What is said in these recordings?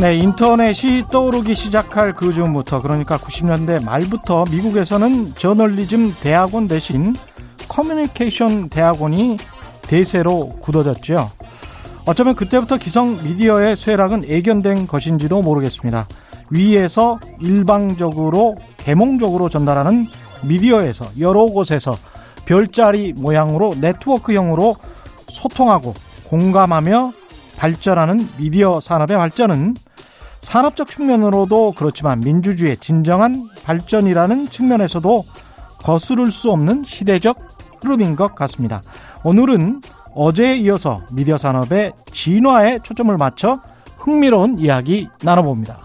네, 인터넷이 떠오르기 시작할 그 즈음부터 그러니까 90년대 말부터 미국에서는 저널리즘 대학원 대신 커뮤니케이션 대학원이 대세로 굳어졌죠. 어쩌면 그때부터 기성 미디어의 쇠락은 애견된 것인지도 모르겠습니다. 위에서 일방적으로 개몽적으로 전달하는 미디어에서 여러 곳에서 별자리 모양으로 네트워크형으로 소통하고 공감하며 발전하는 미디어 산업의 발전은 산업적 측면으로도 그렇지만 민주주의의 진정한 발전이라는 측면에서도 거스를 수 없는 시대적 흐름인 것 같습니다. 오늘은 어제에 이어서 미디어 산업의 진화에 초점을 맞춰 흥미로운 이야기 나눠봅니다.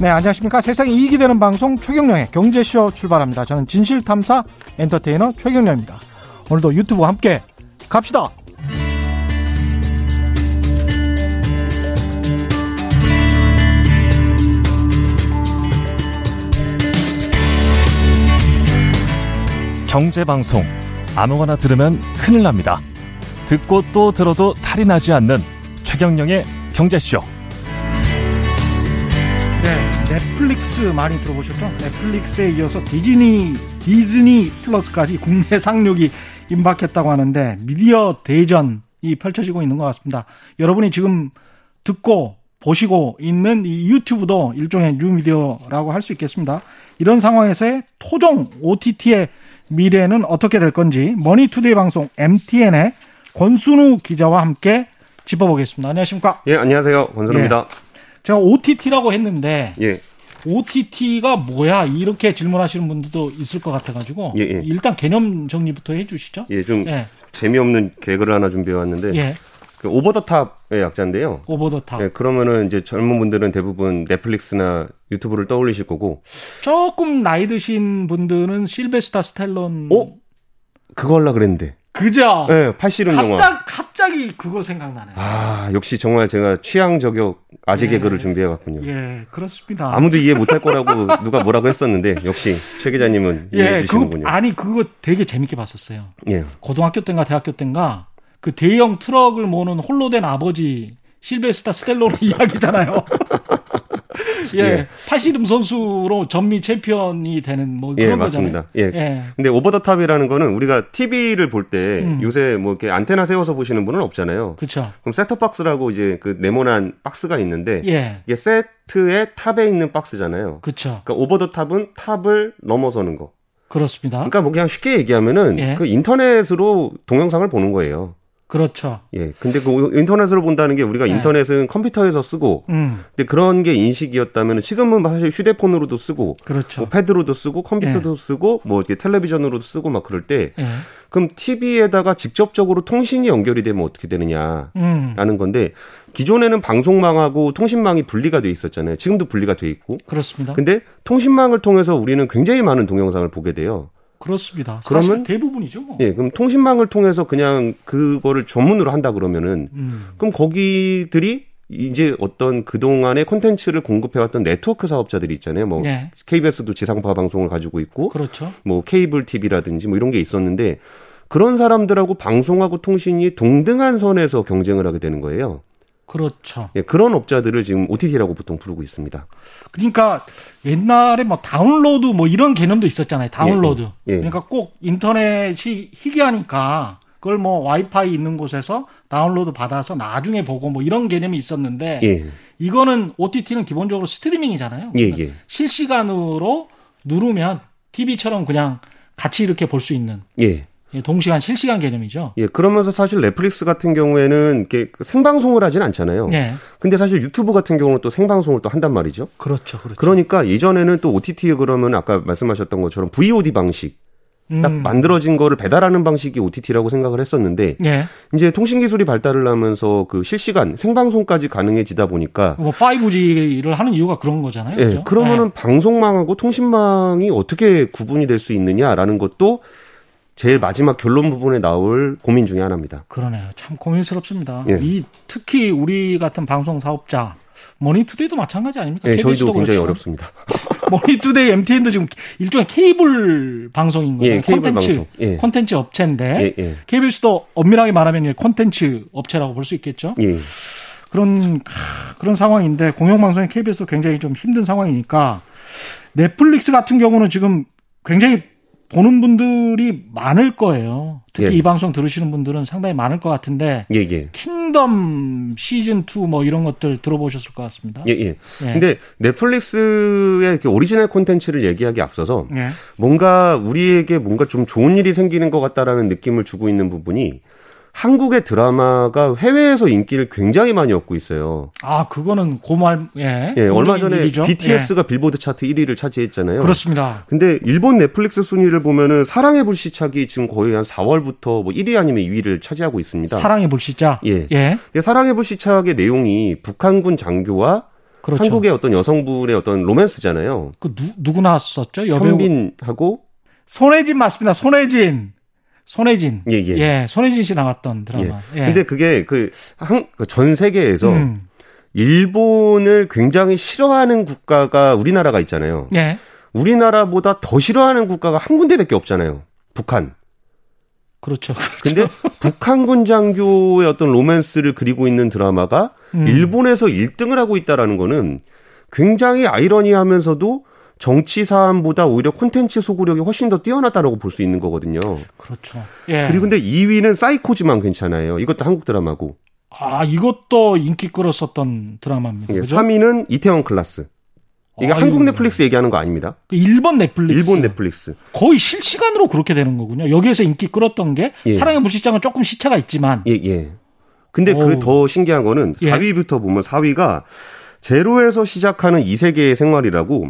네, 안녕하십니까. 세상에 이익이 되는 방송 최경령의 경제쇼 출발합니다. 저는 진실탐사 엔터테이너 최경령입니다. 오늘도 유튜브 함께 갑시다. 경제방송 아무거나 들으면 큰일 납니다. 듣고 또 들어도 탈이 나지 않는 최경령의 경제쇼. 네, 넷플릭스 많이 들어보셨죠? 넷플릭스에 이어서 디즈니 디즈니 플러스까지 국내 상륙이 임박했다고 하는데 미디어 대전이 펼쳐지고 있는 것 같습니다. 여러분이 지금 듣고 보시고 있는 이 유튜브도 일종의 뉴미디어라고 할 수 있겠습니다. 이런 상황에서의 토종 OTT의 미래는 어떻게 될 건지 머니투데이 방송 MTN의 권순우 기자와 함께 짚어보겠습니다. 안녕하십니까? 예, 안녕하세요. 권순우입니다. 예, 제가 OTT라고 했는데 예. OTT가 뭐야? 이렇게 질문하시는 분들도 있을 것 같아가지고 예, 예. 일단 개념 정리부터 해주시죠. 예, 좀 예. 재미없는 개그를 하나 준비해왔는데 예. 그 over the top의 약자인데요. Over the top. 예, 그러면은 이제 젊은 분들은 대부분 넷플릭스나 유튜브를 떠올리실 거고 조금 나이 드신 분들은 실베스타 스텔론. 어? 그거 하려 그랬는데. 그죠? 네, 팔씨름 영화. 갑자기, 갑자기 그거 생각나네요. 아, 역시 정말 제가 취향 저격 아재 예. 개그를 준비해 왔군요. 예, 그렇습니다. 아무도 이해 못할 거라고 누가 뭐라고 했었는데 역시 최 기자님은 예, 이해해 주시는군요. 아니, 그거 되게 재밌게 봤었어요. 예. 고등학교 때인가 대학교 때인가 그 대형 트럭을 모는 홀로 된 아버지 실베스타 스텔론의 이야기잖아요. 예, 예. 팔씨름 선수로 전미 챔피언이 되는 뭐 예, 그런 예, 맞습니다. 거잖아요. 예. 예. 근데 over the top이라는 거는 우리가 TV를 볼때 음. 요새 뭐 이렇게 안테나 세워서 보시는 분은 없잖아요. 그렇죠. 그럼 셋톱 박스라고 이제 그 네모난 박스가 있는데 예. 이게 set의 top에 있는 박스잖아요. 그렇죠. 그러니까 over the top은 top을 넘어서는 거. 그렇습니다. 그러니까 뭐 그냥 쉽게 얘기하면은 예. 그 인터넷으로 동영상을 보는 거예요. 그렇죠. 예. 근데 그 인터넷으로 본다는 게 우리가 네. 인터넷은 컴퓨터에서 쓰고, 음. 근데 그런 게 인식이었다면 지금은 사실 휴대폰으로도 쓰고, 그렇죠. 뭐 패드로도 쓰고, 컴퓨터도 예. 쓰고, 뭐 이렇게 텔레비전으로도 쓰고 막 그럴 때, 예. 그럼 TV에다가 직접적으로 통신이 연결이 되면 어떻게 되느냐라는 음. 건데 기존에는 방송망하고 통신망이 분리가 돼 있었잖아요. 지금도 분리가 돼 있고. 그렇습니다. 근데 통신망을 통해서 우리는 굉장히 많은 동영상을 보게 돼요. 그렇습니다. 그러면 대부분이죠. 뭐. 예, 그럼 통신망을 통해서 그냥 그거를 전문으로 한다 그러면은 음. 그럼 거기들이 이제 어떤 그동안의 콘텐츠를 공급해왔던 네트워크 사업자들이 있잖아요. 뭐 네. KBS도 지상파 방송을 가지고 있고 그렇죠. 뭐 케이블 TV라든지 뭐 이런 게 있었는데 그런 사람들하고 방송하고 통신이 동등한 선에서 경쟁을 하게 되는 거예요. 그렇죠. 예, 그런 업자들을 지금 OTT라고 보통 부르고 있습니다. 그러니까 옛날에 뭐 다운로드 뭐 이런 개념도 있었잖아요. 다운로드. 예, 예. 그러니까 꼭 인터넷이 희귀하니까 그걸 뭐 와이파이 있는 곳에서 다운로드 받아서 나중에 보고 뭐 이런 개념이 있었는데 예. 이거는 OTT는 기본적으로 스트리밍이잖아요. 예, 그러니까 예. 실시간으로 누르면 TV처럼 그냥 같이 이렇게 볼 수 있는 예. 예, 동시간 실시간 개념이죠. 예, 그러면서 사실 넷플릭스 같은 경우에는 이렇게 생방송을 하진 않잖아요. 네. 근데 사실 유튜브 같은 경우는 또 생방송을 또 한단 말이죠. 그렇죠, 그렇죠. 그러니까 예전에는 또 OTT 그러면 아까 말씀하셨던 것처럼 VOD 방식 딱 음. 만들어진 거를 배달하는 방식이 OTT라고 생각을 했었는데 예. 이제 통신 기술이 발달을 하면서 그 실시간 생방송까지 가능해지다 보니까 뭐 5G를 하는 이유가 그런 거잖아요. 예, 그죠? 그러면은 예. 방송망하고 통신망이 어떻게 구분이 될 수 있느냐라는 것도 제일 마지막 결론 부분에 나올 고민 중에 하나입니다. 그러네요. 참 고민스럽습니다. 예. 이 특히 우리 같은 방송 사업자 머니투데이도 마찬가지 아닙니까? 네, 저희도 굉장히 그렇죠. 어렵습니다. 머니투데이, MTN도 지금 일종의 케이블 방송인 거예요. 예, 케이블 콘텐츠, 방송. 예. 콘텐츠 업체인데 예, 예. KBS도 엄밀하게 말하면 콘텐츠 업체라고 볼 수 있겠죠. 예. 그런 하, 그런 상황인데 공영방송의 KBS도 굉장히 좀 힘든 상황이니까 넷플릭스 같은 경우는 지금 굉장히 보는 분들이 많을 거예요. 특히 예. 이 방송 들으시는 분들은 상당히 많을 것 같은데 예, 예. 킹덤 시즌 2 뭐 이런 것들 들어보셨을 것 같습니다. 예, 예. 예. 근데 넷플릭스의 이렇게 오리지널 콘텐츠를 얘기하기 앞서서 예. 뭔가 우리에게 뭔가 좀 좋은 일이 생기는 것 같다라는 느낌을 주고 있는 부분이 한국의 드라마가 해외에서 인기를 굉장히 많이 얻고 있어요. 아 그거는 고말 예. 예, 얼마 전에 일이죠. BTS가 빌보드 차트 1위를 차지했잖아요. 예. 그렇습니다. 근데 일본 넷플릭스 순위를 보면은 사랑의 불시착이 지금 거의 한 4월부터 뭐 1위 아니면 2위를 차지하고 있습니다. 사랑의 불시자. 예. 예. 근데 사랑의 불시착의 내용이 북한군 장교와 그렇죠. 한국의 어떤 여성분의 어떤 로맨스잖아요. 그 누, 누구 나왔었죠? 여배우 현빈하고 손혜진 맞습니다. 손혜진. 손혜진. 예, 예. 손혜진 씨 나왔던 드라마. 예. 근데 그게 그 전 세계에서 음. 일본을 굉장히 싫어하는 국가가 우리나라가 있잖아요. 예. 우리나라보다 더 싫어하는 국가가 한 군데밖에 없잖아요. 북한. 그렇죠. 근데 북한군 장교의 어떤 로맨스를 그리고 있는 드라마가 음. 일본에서 1등을 하고 있다라는 거는 굉장히 아이러니하면서도 정치 사안보다 오히려 콘텐츠 소구력이 훨씬 더 뛰어나다라고 볼 수 있는 거거든요. 그렇죠. 예. 그리고 근데 2위는 사이코지만 괜찮아요. 이것도 한국 드라마고. 아, 이것도 인기 끌었었던 드라마입니다. 예, 그죠? 3위는 이태원 클라스. 이게 아유. 한국 넷플릭스 얘기하는 거 아닙니다. 그 일본 넷플릭스. 일본 넷플릭스. 거의 실시간으로 그렇게 되는 거군요. 여기에서 인기 끌었던 게 예. 사랑의 불시장은 조금 시차가 있지만 예, 예. 근데. 그 더 신기한 거는 예. 4위부터 보면 4위가 제로에서 시작하는 이 세계의 생활이라고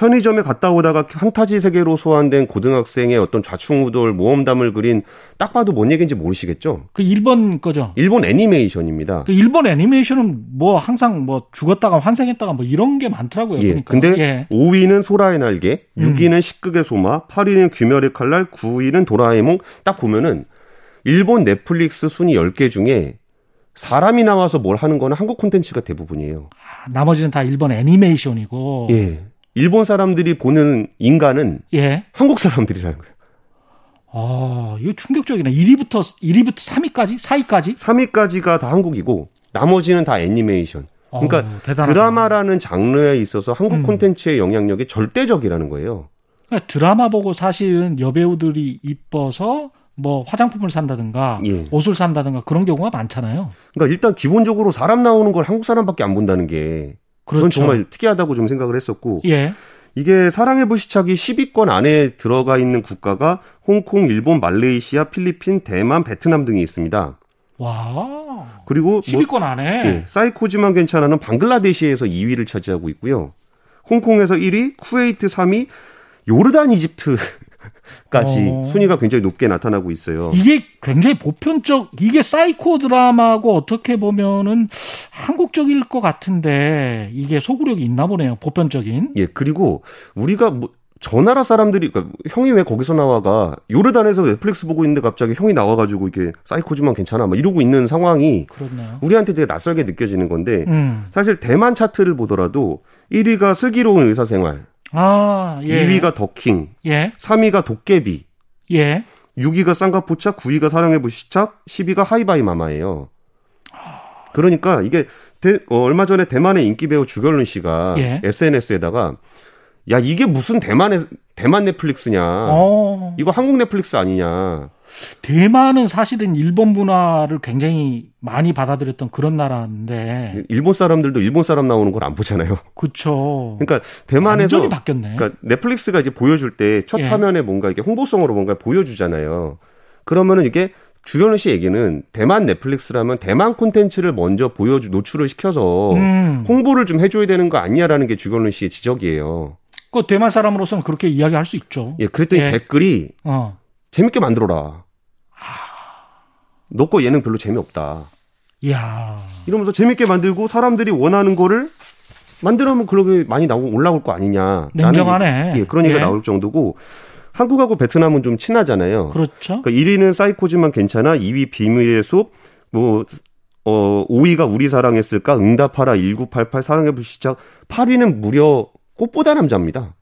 편의점에 갔다 오다가 판타지 세계로 소환된 고등학생의 어떤 좌충우돌 모험담을 그린 딱 봐도 뭔 얘기인지 모르시겠죠? 그 일본 거죠. 일본 애니메이션입니다. 그 일본 애니메이션은 뭐 항상 뭐 죽었다가 환생했다가 뭐 이런 게 많더라고요. 예. 보니까. 근데 예. 5위는 소라의 날개, 6위는 식극의 소마, 8위는 귀멸의 칼날, 9위는 도라에몽. 딱 보면은 일본 넷플릭스 순위 10개 중에 사람이 나와서 뭘 하는 거는 한국 콘텐츠가 대부분이에요. 아, 나머지는 다 일본 애니메이션이고. 예. 일본 사람들이 보는 인간은 예. 한국 사람들이라는 거예요. 아, 이거 충격적이네. 1위부터 1위부터 3위까지, 4위까지. 3위까지가 다 한국이고 나머지는 다 애니메이션. 그러니까 어, 대단하다. 드라마라는 장르에 있어서 한국 음. 콘텐츠의 영향력이 절대적이라는 거예요. 그러니까 드라마 보고 사실은 여배우들이 이뻐서 뭐 화장품을 산다든가 예. 옷을 산다든가 그런 경우가 많잖아요. 그러니까 일단 기본적으로 사람 나오는 걸 한국 사람밖에 안 본다는 게 그렇죠. 그건 정말 특이하다고 좀 생각을 했었고 예. 이게 사랑의 불시착이 10위권 안에 들어가 있는 국가가 홍콩, 일본, 말레이시아, 필리핀, 대만, 베트남 등이 있습니다. 와. 그리고 뭐 10위권 안에 예, 사이코지만 괜찮아는 방글라데시에서 2위를 차지하고 있고요. 홍콩에서 1위, 쿠웨이트 3위, 요르단, 이집트 까지 어. 순위가 굉장히 높게 나타나고 있어요. 이게 굉장히 보편적 이게 사이코 드라마고 어떻게 보면은 한국적일 것 같은데 이게 소구력이 있나 보네요. 보편적인. 예, 그리고 우리가 뭐, 저 나라 사람들이, 그러니까 형이 왜 거기서 나와가, 요르단에서 넷플릭스 보고 있는데 갑자기 형이 나와가지고 이게 사이코지만 괜찮아, 막 이러고 있는 상황이 그렇네요. 우리한테 되게 낯설게 느껴지는 건데, 음. 사실 대만 차트를 보더라도 1위가 슬기로운 의사생활, 아, 예. 2위가 더킹, 예. 3위가 도깨비, 예. 6위가 쌍가포차, 9위가 사랑의 불시착, 10위가 하이바이 마마예요. 그러니까 이게 대- 어, 얼마 전에 대만의 인기 배우 주결룬 씨가 예. SNS에다가 야 이게 무슨 대만의 대만 넷플릭스냐? 어. 이거 한국 넷플릭스 아니냐? 대만은 사실은 일본 문화를 굉장히 많이 받아들였던 그런 나라인데. 일본 사람들도 일본 사람 나오는 걸 안 보잖아요. 그쵸. 그러니까 대만에서 완전히 바뀌었네. 그러니까 넷플릭스가 이제 보여줄 때첫 예. 화면에 뭔가 이렇게 홍보성으로 뭔가 보여주잖아요. 그러면은 이게 주결훈 씨 얘기는 대만 넷플릭스라면 대만 콘텐츠를 먼저 보여주 노출을 시켜서 음. 홍보를 좀 해줘야 되는 거 아니야라는 게 주결훈 씨의 지적이에요. 그 대만 사람으로서는 그렇게 이야기할 수 있죠. 예, 그랬더니 예. 댓글이 어. 재밌게 만들어라. 너거 예능 별로 재미없다. 이야. 이러면서 재밌게 만들고 사람들이 원하는 거를 만들면 그렇게 많이 나오고 올라올 거 아니냐. 냉정하네. 예, 그런 얘기가 예. 나올 정도고 한국하고 베트남은 좀 친하잖아요. 그렇죠. 그러니까 1위는 사이코지만 괜찮아, 2위 비밀의 숲, 뭐, 어, 어 5위가 우리 사랑했을까? 응답하라 1988 사랑의 불시착 8위는 무려 꽃보다 남자입니다.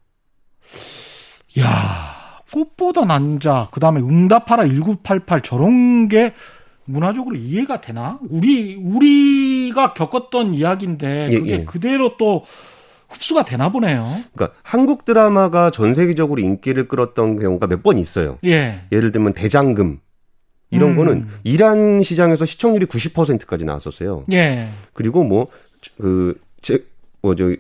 야, 꽃보다 남자. 그 다음에 응답하라 1988 저런 게 문화적으로 이해가 되나? 우리 우리가 겪었던 이야기인데 예, 그게 예. 그대로 또 흡수가 되나 보네요. 그러니까 한국 드라마가 전 세계적으로 인기를 끌었던 경우가 몇 번 있어요. 예. 예를 들면 대장금 이런 음. 거는 이란 시장에서 시청률이 90%까지 나왔었어요. 예. 그리고 뭐 뭐그제 뭐저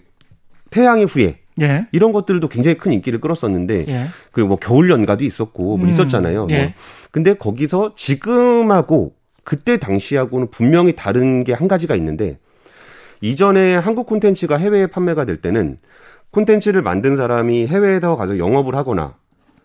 태양의 후예 예. 이런 것들도 굉장히 큰 인기를 끌었었는데 예. 그뭐 겨울 연가도 있었고 뭐 음, 있었잖아요. 예. 뭐. 근데 거기서 지금하고 그때 당시하고는 분명히 다른 게 한 가지가 있는데 이전에 한국 콘텐츠가 해외에 판매가 될 때는 콘텐츠를 만든 사람이 해외에다 가서 영업을 하거나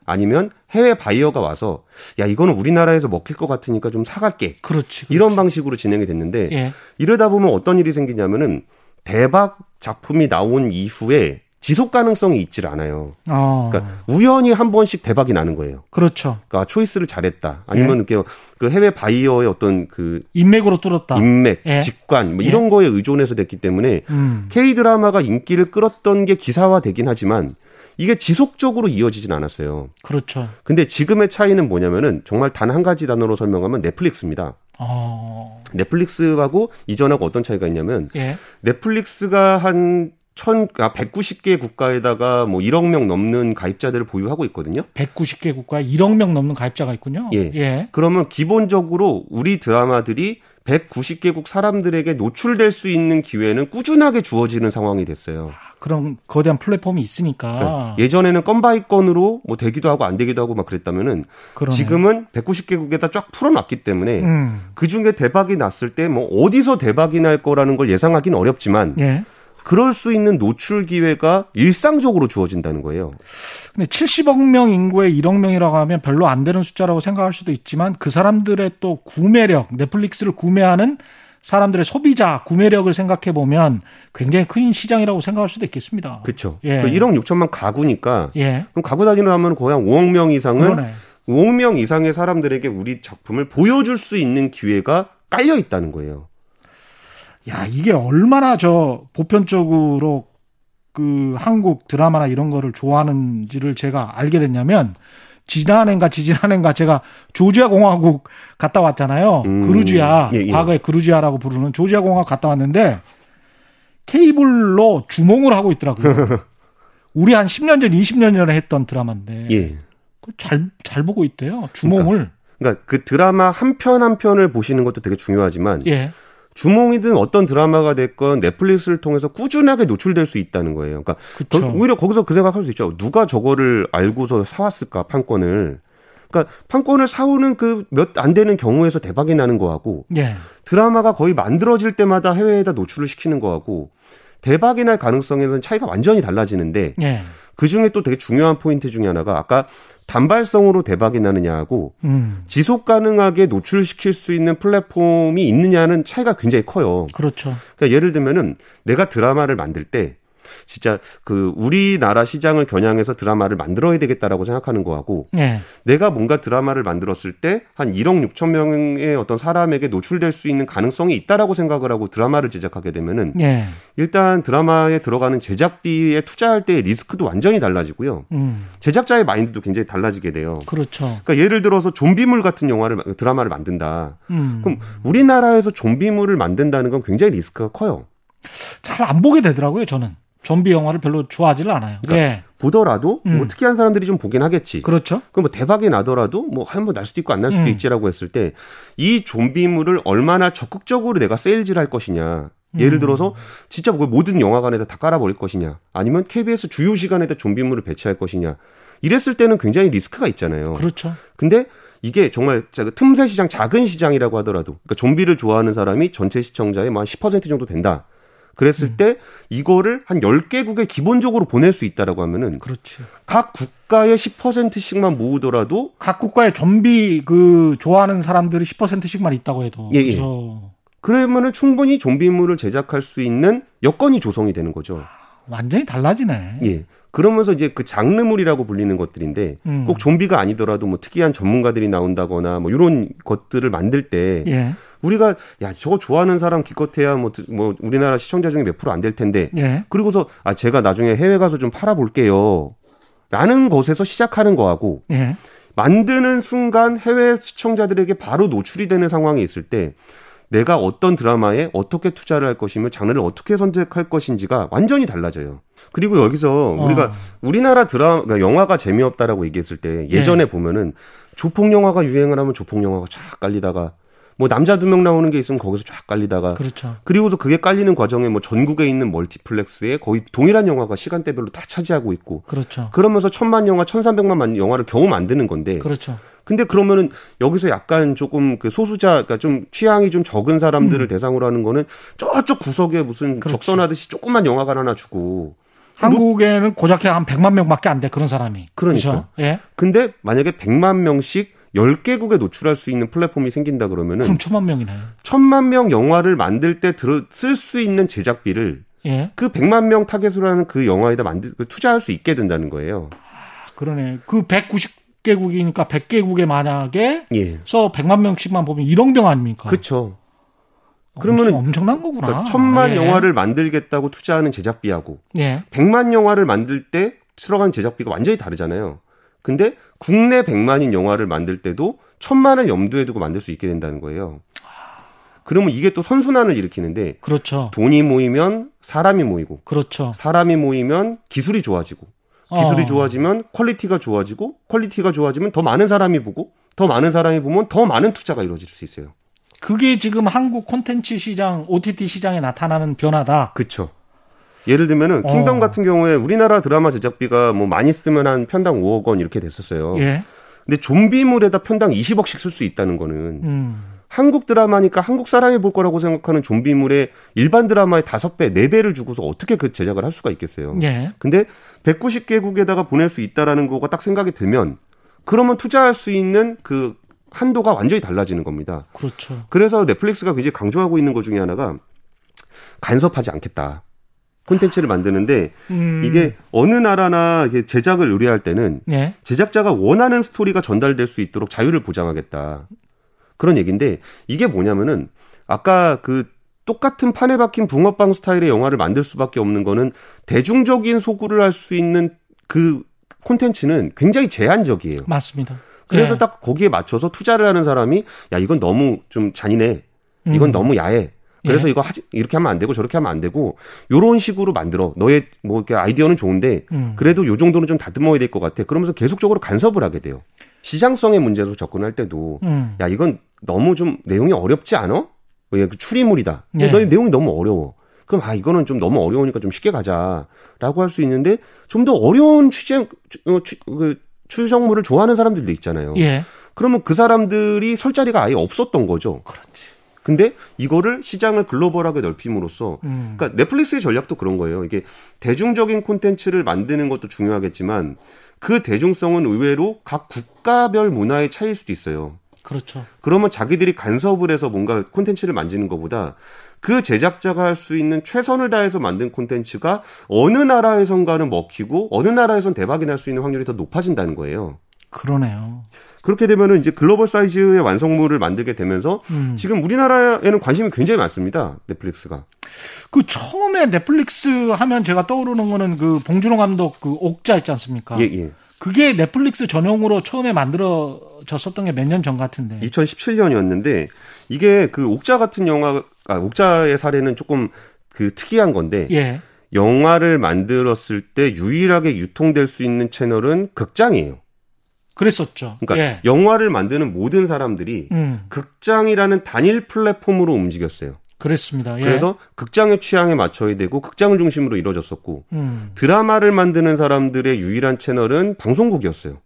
아니면 해외 바이어가 와서 야 이거는 우리나라에서 먹힐 것 같으니까 좀 사갈게 그렇지. 이런 방식으로 진행이 됐는데 예. 이러다 보면 어떤 일이 생기냐면은 대박 작품이 나온 이후에 지속 가능성이 있질 않아요. 어. 그러니까 우연히 한 번씩 대박이 나는 거예요. 그렇죠. 그러니까 초이스를 잘했다. 아니면 예. 이렇게 그 해외 바이어의 어떤 그 인맥으로 뚫었다. 인맥, 예. 직관 뭐 예. 이런 거에 의존해서 됐기 때문에 음. K 드라마가 인기를 끌었던 게 기사화 되긴 하지만 이게 지속적으로 이어지진 않았어요. 그렇죠. 근데 지금의 차이는 뭐냐면은 정말 단 한 가지 단어로 설명하면 넷플릭스입니다. 어. 넷플릭스하고 이전하고 어떤 차이가 있냐면 예. 넷플릭스가 한 천, 아, 190개 국가에다가 뭐 1억 명 넘는 가입자들을 보유하고 있거든요. 190개 국가에 1억 명 넘는 가입자가 있군요. 예. 예. 그러면 기본적으로 우리 드라마들이 190개국 사람들에게 노출될 수 있는 기회는 꾸준하게 주어지는 상황이 됐어요. 그런 거대한 플랫폼이 있으니까. 그러니까 예전에는 건 by 건으로 뭐 되기도 하고 안 되기도 하고 막 그랬다면은 그러네. 지금은 190개국에다 쫙 풀어놨기 때문에 음. 그 중에 대박이 났을 때 뭐 어디서 대박이 날 거라는 걸 예상하기는 어렵지만 예. 그럴 수 있는 노출 기회가 일상적으로 주어진다는 거예요. 근데 70억 명 인구에 1억 명이라고 하면 별로 안 되는 숫자라고 생각할 수도 있지만 그 사람들의 또 구매력, 넷플릭스를 구매하는 사람들의 소비자 구매력을 생각해 보면 굉장히 큰 시장이라고 생각할 수도 있겠습니다. 그렇죠. 예. 1억 6천만 가구니까 예. 그럼 가구 단위로 하면 거의 한 5억 명 이상은 그러네. 5억 명 이상의 사람들에게 우리 작품을 보여줄 수 있는 기회가 깔려 있다는 거예요. 야, 이게 얼마나 저 보편적으로 그 한국 드라마나 이런 거를 좋아하는지를 제가 알게 됐냐면 지난해인가 지지난해인가 제가 조지아 공화국 갔다 왔잖아요. 음, 그루지아 예, 예. 과거에 그루지아라고 부르는 조지아 공화국 갔다 왔는데 케이블로 주몽을 하고 있더라고요. 우리 한 10년 전, 20년 전에 했던 드라마인데 예. 잘잘 보고 있대요. 주몽을. 그러니까 그 드라마 한편한 편을 보시는 것도 되게 중요하지만 예. 주몽이든 어떤 드라마가 됐건 넷플릭스를 통해서 꾸준하게 노출될 수 있다는 거예요. 그러니까. 더- 오히려 거기서 그 생각할 수 있죠. 누가 저거를 알고서 사왔을까 판권을. 그러니까 판권을 사오는 그 몇 안 되는 경우에서 대박이 나는 거하고 예. 드라마가 거의 만들어질 때마다 해외에다 노출을 시키는 거하고 대박이 날 가능성에는 차이가 완전히 달라지는데 예. 그 중에 또 되게 중요한 포인트 중에 하나가 아까 단발성으로 대박이 나느냐하고 음. 지속 가능하게 노출시킬 수 있는 플랫폼이 있느냐는 차이가 굉장히 커요. 그렇죠. 그러니까 예를 들면은 내가 드라마를 만들 때 진짜 그 우리나라 시장을 겨냥해서 드라마를 만들어야 되겠다라고 생각하는 거하고 예. 내가 뭔가 드라마를 만들었을 때 한 1억 6천 명의 어떤 사람에게 노출될 수 있는 가능성이 있다라고 생각을 하고 드라마를 제작하게 되면은 예. 일단 드라마에 들어가는 제작비에 투자할 때의 리스크도 완전히 달라지고요. 음. 제작자의 마인드도 굉장히 달라지게 돼요. 그렇죠. 그러니까 예를 들어서 좀비물 같은 영화를 드라마를 만든다. 음. 그럼 우리나라에서 좀비물을 만든다는 건 굉장히 리스크가 커요. 잘 안 보게 되더라고요, 저는. 좀비 영화를 별로 좋아하지를 않아요. 그러니까 예. 보더라도 음. 뭐 특이한 사람들이 좀 보긴 하겠지. 그렇죠. 그럼 뭐 대박이 나더라도 뭐 한번 날 수도 있고 안 날 수도 음. 있지라고 했을 때 이 좀비물을 얼마나 적극적으로 내가 세일즈를 할 것이냐. 예를 음. 들어서 진짜 뭐 모든 영화관에다 다 깔아버릴 것이냐. 아니면 KBS 주요 시간에다 좀비물을 배치할 것이냐. 이랬을 때는 굉장히 리스크가 있잖아요. 그렇죠. 근데 이게 정말 자- 틈새 시장, 작은 시장이라고 하더라도, 그러니까 좀비를 좋아하는 사람이 전체 시청자의 뭐 한 10% 정도 된다. 그랬을 음. 때 이거를 한 10개국에 기본적으로 보낼 수 있다라고 하면은 그렇지. 각 국가의 10%씩만 모으더라도 각 국가의 좀비 그 좋아하는 사람들이 10%씩만 있다고 해도 예, 예. 그렇죠. 그러면은 충분히 좀비물을 제작할 수 있는 여건이 조성이 되는 거죠. 완전히 달라지네. 예. 그러면서 이제 그 장르물이라고 불리는 것들인데 음. 꼭 좀비가 아니더라도 뭐 특이한 전문가들이 나온다거나 뭐 이런 것들을 만들 때 예. 우리가 야 저거 좋아하는 사람 기껏해야 뭐, 뭐 우리나라 시청자 중에 몇 프로 안 될 텐데 예. 그리고서 아 제가 나중에 해외 가서 좀 팔아볼게요. 라는 것에서 시작하는 거하고 예. 만드는 순간 해외 시청자들에게 바로 노출이 되는 상황이 있을 때 내가 어떤 드라마에 어떻게 투자를 할 것이며 장르를 어떻게 선택할 것인지가 완전히 달라져요. 그리고 여기서 어. 우리가 우리나라 드라마, 그러니까 영화가 재미없다라고 얘기했을 때 예전에 네. 보면은 조폭 영화가 유행을 하면 조폭 영화가 쫙 깔리다가 뭐 남자 두 명 나오는 게 있으면 거기서 쫙 깔리다가 그렇죠. 그리고서 그게 깔리는 과정에 뭐 전국에 있는 멀티플렉스에 거의 동일한 영화가 시간대별로 다 차지하고 있고 그렇죠. 그러면서 천만 영화, 천삼백만 영화를 겨우 만드는 건데 그렇죠. 근데 그러면은 여기서 약간 조금 그 소수자, 그러니까 좀 취향이 좀 적은 사람들을 음. 대상으로 하는 거는 저쪽 구석에 무슨 그렇죠. 적선하듯이 조그만 영화관 하나 주고 한국에는 고작해 한 100만 명밖에 안 돼 그런 사람이. 그러니까. 그렇죠? 예. 근데 만약에 100만 명씩 10개국에 노출할 수 있는 플랫폼이 생긴다 그러면은 그럼 천만 명이네. 천만 명 영화를 만들 때쓸수 있는 제작비를 예. 그 100만 명 타겟으로 하는 그 영화에다 만들 그 투자할 수 있게 된다는 거예요. 아, 그러네. 그 190개국이니까 100개국에 만약에 예. 서 100만 명씩만 보면 1억 명 아닙니까? 그렇죠. 그러면은 엄청 난 거구나. 그러니까 천만 예. 영화를 만들겠다고 투자하는 제작비하고 예. 100만 영화를 만들 때 들어가는 제작비가 완전히 다르잖아요. 근데 국내 100만인 영화를 만들 때도 천만을 염두에 두고 만들 수 있게 된다는 거예요. 그러면 이게 또 선순환을 일으키는데 그렇죠. 돈이 모이면 사람이 모이고 그렇죠. 사람이 모이면 기술이 좋아지고 기술이 어. 좋아지면 quality가 좋아지고 quality가 좋아지면 더 많은 사람이 보고 더 많은 사람이 보면 더 많은 투자가 이루어질 수 있어요. 그게 지금 한국 콘텐츠 시장, OTT 시장에 나타나는 변화다. 그렇죠. 예를 들면은 어. 킹덤 같은 경우에 우리나라 드라마 제작비가 뭐 많이 쓰면 한 편당 5억 원 이렇게 됐었어요. 예. 근데 좀비물에다 편당 20억씩 쓸 수 있다는 거는 음. 한국 드라마니까 한국 사람이 볼 거라고 생각하는 좀비물에 일반 드라마의 5배, 4배를 주고서 어떻게 그 제작을 할 수가 있겠어요. 예. 근데 190개국에다가 보낼 수 있다라는 거가 딱 생각이 들면 그러면 투자할 수 있는 그 한도가 완전히 달라지는 겁니다. 그렇죠. 그래서 넷플릭스가 굉장히 강조하고 있는 것 중에 하나가 간섭하지 않겠다. 콘텐츠를 만드는데 음. 이게 어느 나라나 제작을 의뢰할 때는 네. 제작자가 원하는 스토리가 전달될 수 있도록 자유를 보장하겠다. 그런 얘기인데 이게 뭐냐면은 아까 그 똑같은 판에 박힌 붕어빵 스타일의 영화를 만들 수밖에 없는 거는 대중적인 소구를 할 수 있는 그 콘텐츠는 굉장히 제한적이에요. 맞습니다. 그래서 네. 딱 거기에 맞춰서 투자를 하는 사람이 야 이건 너무 좀 잔인해. 이건 음. 너무 야해. 그래서 예. 이거 하지 이렇게 하면 안 되고 저렇게 하면 안 되고 요런 식으로 만들어. 너의 뭐 이렇게 아이디어는 좋은데 음. 그래도 요 정도는 좀 다듬어야 될 것 같아. 그러면서 계속적으로 간섭을 하게 돼요. 시장성의 문제로 접근할 때도 음. 야 이건 너무 좀 내용이 어렵지 않아? 왜그 추리물이다. 예. 너의 내용이 너무 어려워. 그럼 아 이거는 좀 너무 어려우니까 좀 쉽게 가자라고 할 수 있는데 좀 더 어려운 취재 어, 취, 그 추정물을 좋아하는 사람들도 있잖아요. 예. 그러면 그 사람들이 설 자리가 아예 없었던 거죠. 그렇지. 근데 이거를 시장을 글로벌하게 넓힘으로써 음. 그러니까 넷플릭스의 전략도 그런 거예요. 이게 대중적인 콘텐츠를 만드는 것도 중요하겠지만 그 대중성은 의외로 각 국가별 문화의 차이일 수도 있어요. 그렇죠. 그러면 자기들이 간섭을 해서 뭔가 콘텐츠를 만드는 것보다 그 제작자가 할 수 있는 최선을 다해서 만든 콘텐츠가 어느 나라에선가는 먹히고 어느 나라에선 대박이 날 수 있는 확률이 더 높아진다는 거예요. 그러네요. 그렇게 되면은 이제 글로벌 사이즈의 완성물을 만들게 되면서 음. 지금 우리나라에는 관심이 굉장히 많습니다. 넷플릭스가. 그 처음에 넷플릭스 하면 제가 떠오르는 거는 그 봉준호 감독 그 옥자 있지 않습니까? 예, 예. 그게 넷플릭스 전용으로 처음에 만들어졌었던 게 몇 년 전 같은데. 2017년이었는데 이게 그 옥자 같은 영화, 아, 옥자의 사례는 조금 그 특이한 건데. 예. 영화를 만들었을 때 유일하게 유통될 수 있는 채널은 극장이에요. 그랬었죠. 그러니까 예. 영화를 만드는 모든 사람들이 음. 극장이라는 단일 플랫폼으로 움직였어요. 그랬습니다. 예. 그래서 극장의 취향에 맞춰야 되고 극장을 중심으로 이루어졌었고 음. 드라마를 만드는 사람들의 유일한 채널은 방송국이었어요.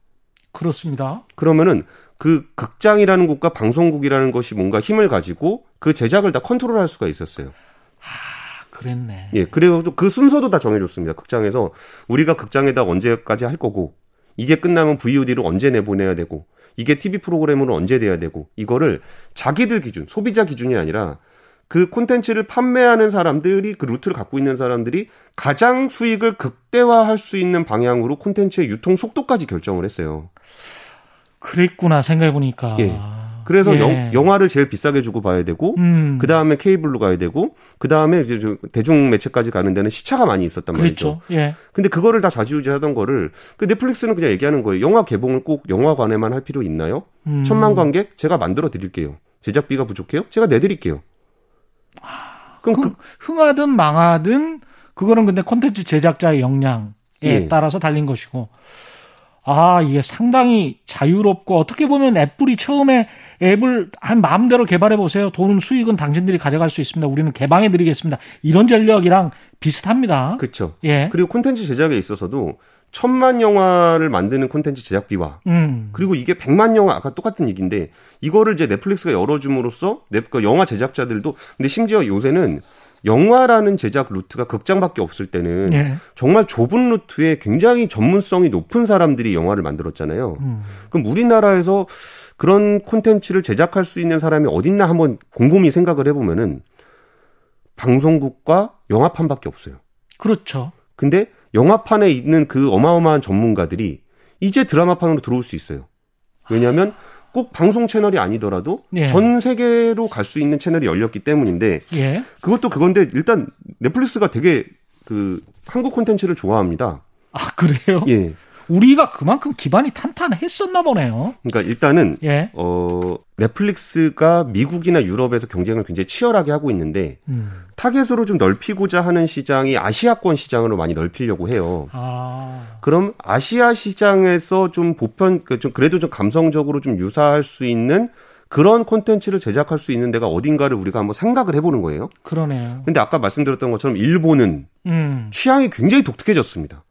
그렇습니다. 그러면은 그 극장이라는 곳과 방송국이라는 것이 뭔가 힘을 가지고 그 제작을 다 컨트롤할 수가 있었어요. 아, 그랬네. 예, 그리고 그 순서도 다 정해줬습니다. 극장에서 우리가 극장에다 언제까지 할 거고 이게 끝나면 VOD로 언제 내보내야 되고 이게 TV 프로그램으로 언제 돼야 되고 이거를 자기들 기준, 소비자 기준이 아니라 그 콘텐츠를 판매하는 사람들이 그 루트를 갖고 있는 사람들이 가장 수익을 극대화할 수 있는 방향으로 콘텐츠의 유통 속도까지 결정을 했어요. 그랬구나 생각해 보니까. 예. 그래서 예. 영, 화를 제일 비싸게 주고 봐야 되고 음. 그 다음에 케이블로 가야 되고 그 다음에 이제 대중 매체까지 가는 데는 시차가 많이 있었단 말이죠. 그렇죠. 예. 근데 그거를 다 좌지우지하던 거를 그 넷플릭스는 그냥 얘기하는 거예요. 영화 개봉을 꼭 영화관에만 할 필요 있나요? 음. 천만 관객 제가 만들어 드릴게요. 제작비가 부족해요? 제가 내드릴게요. 그럼 그, 흥, 흥하든 망하든 그거는 근데 콘텐츠 제작자의 역량에 예. 따라서 달린 것이고 아 이게 상당히 자유롭고 어떻게 보면 애플이 처음에 앱을 한 마음대로 개발해 보세요. 돈은 수익은 당신들이 가져갈 수 있습니다. 우리는 개방해 드리겠습니다. 이런 전략이랑 비슷합니다. 그렇죠. 예. 그리고 콘텐츠 제작에 있어서도 천만 영화를 만드는 콘텐츠 제작비와 음. 그리고 이게 백만 영화 아까 똑같은 얘기인데 이거를 이제 넷플릭스가 열어줌으로써 넷, 그 영화 제작자들도 근데 심지어 요새는 영화라는 제작 루트가 극장밖에 없을 때는 예. 정말 좁은 루트에 굉장히 전문성이 높은 사람들이 영화를 만들었잖아요. 음. 그럼 우리나라에서 그런 콘텐츠를 제작할 수 있는 사람이 어딨나 한번 곰곰이 생각을 해보면은 방송국과 영화판밖에 없어요. 그렇죠. 근데 영화판에 있는 그 어마어마한 전문가들이 이제 드라마판으로 들어올 수 있어요. 왜냐하면 꼭 방송 채널이 아니더라도 예. 전 세계로 갈 수 있는 채널이 열렸기 때문인데 예. 그것도 그건데 일단 넷플릭스가 되게 그 한국 콘텐츠를 좋아합니다. 아 그래요? 예. 우리가 그만큼 기반이 탄탄했었나 보네요. 그러니까 일단은 예. 어 넷플릭스가 미국이나 유럽에서 경쟁을 굉장히 치열하게 하고 있는데 음. 타겟으로 좀 넓히고자 하는 시장이 아시아권 시장으로 많이 넓히려고 해요. 아. 그럼 아시아 시장에서 좀 보편 그좀 그래도 좀 감성적으로 좀 유사할 수 있는 그런 콘텐츠를 제작할 수 있는 데가 어딘가를 우리가 한번 생각을 해보는 거예요. 그러네요. 근데 아까 말씀드렸던 것처럼 일본은 음. 취향이 굉장히 독특해졌습니다.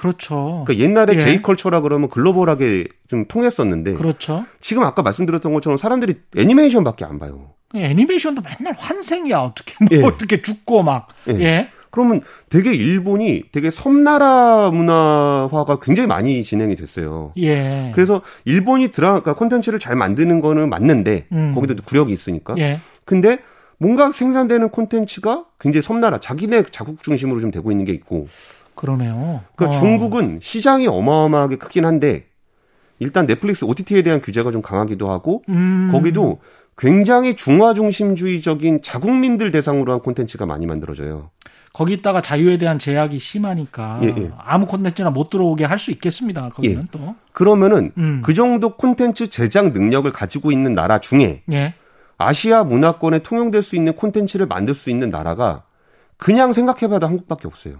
그렇죠. 그러니까 옛날에 예. 제이컬처라 그러면 글로벌하게 좀 통했었는데 그렇죠. 지금 아까 말씀드렸던 것처럼 사람들이 애니메이션밖에 안 봐요. 애니메이션도 맨날 환생이야. 어떻게 뭐 예. 어떻게 죽고 막. 예. 예. 그러면 되게 일본이 되게 섬나라 문화화가 굉장히 많이 진행이 됐어요. 예. 그래서 일본이 드라 그러니까 콘텐츠를 잘 만드는 거는 맞는데 음. 거기도 구력이 있으니까. 예. 근데 뭔가 생산되는 콘텐츠가 굉장히 섬나라 자기네 자국 중심으로 좀 되고 있는 게 있고. 그러네요. 그러니까 어. 중국은 시장이 어마어마하게 크긴 한데 일단 넷플릭스 OTT에 대한 규제가 좀 강하기도 하고 음. 거기도 굉장히 중화 중심주의적인 자국민들 대상으로 한 콘텐츠가 많이 만들어져요. 거기다가 자유에 대한 제약이 심하니까 예, 예. 아무 콘텐츠나 못 들어오게 할 수 있겠습니다. 거기는 또. 그러면은 음. 그 정도 콘텐츠 제작 능력을 가지고 있는 나라 중에 예. 아시아 문화권에 통용될 수 있는 콘텐츠를 만들 수 있는 나라가 그냥 생각해봐도 한국밖에 없어요.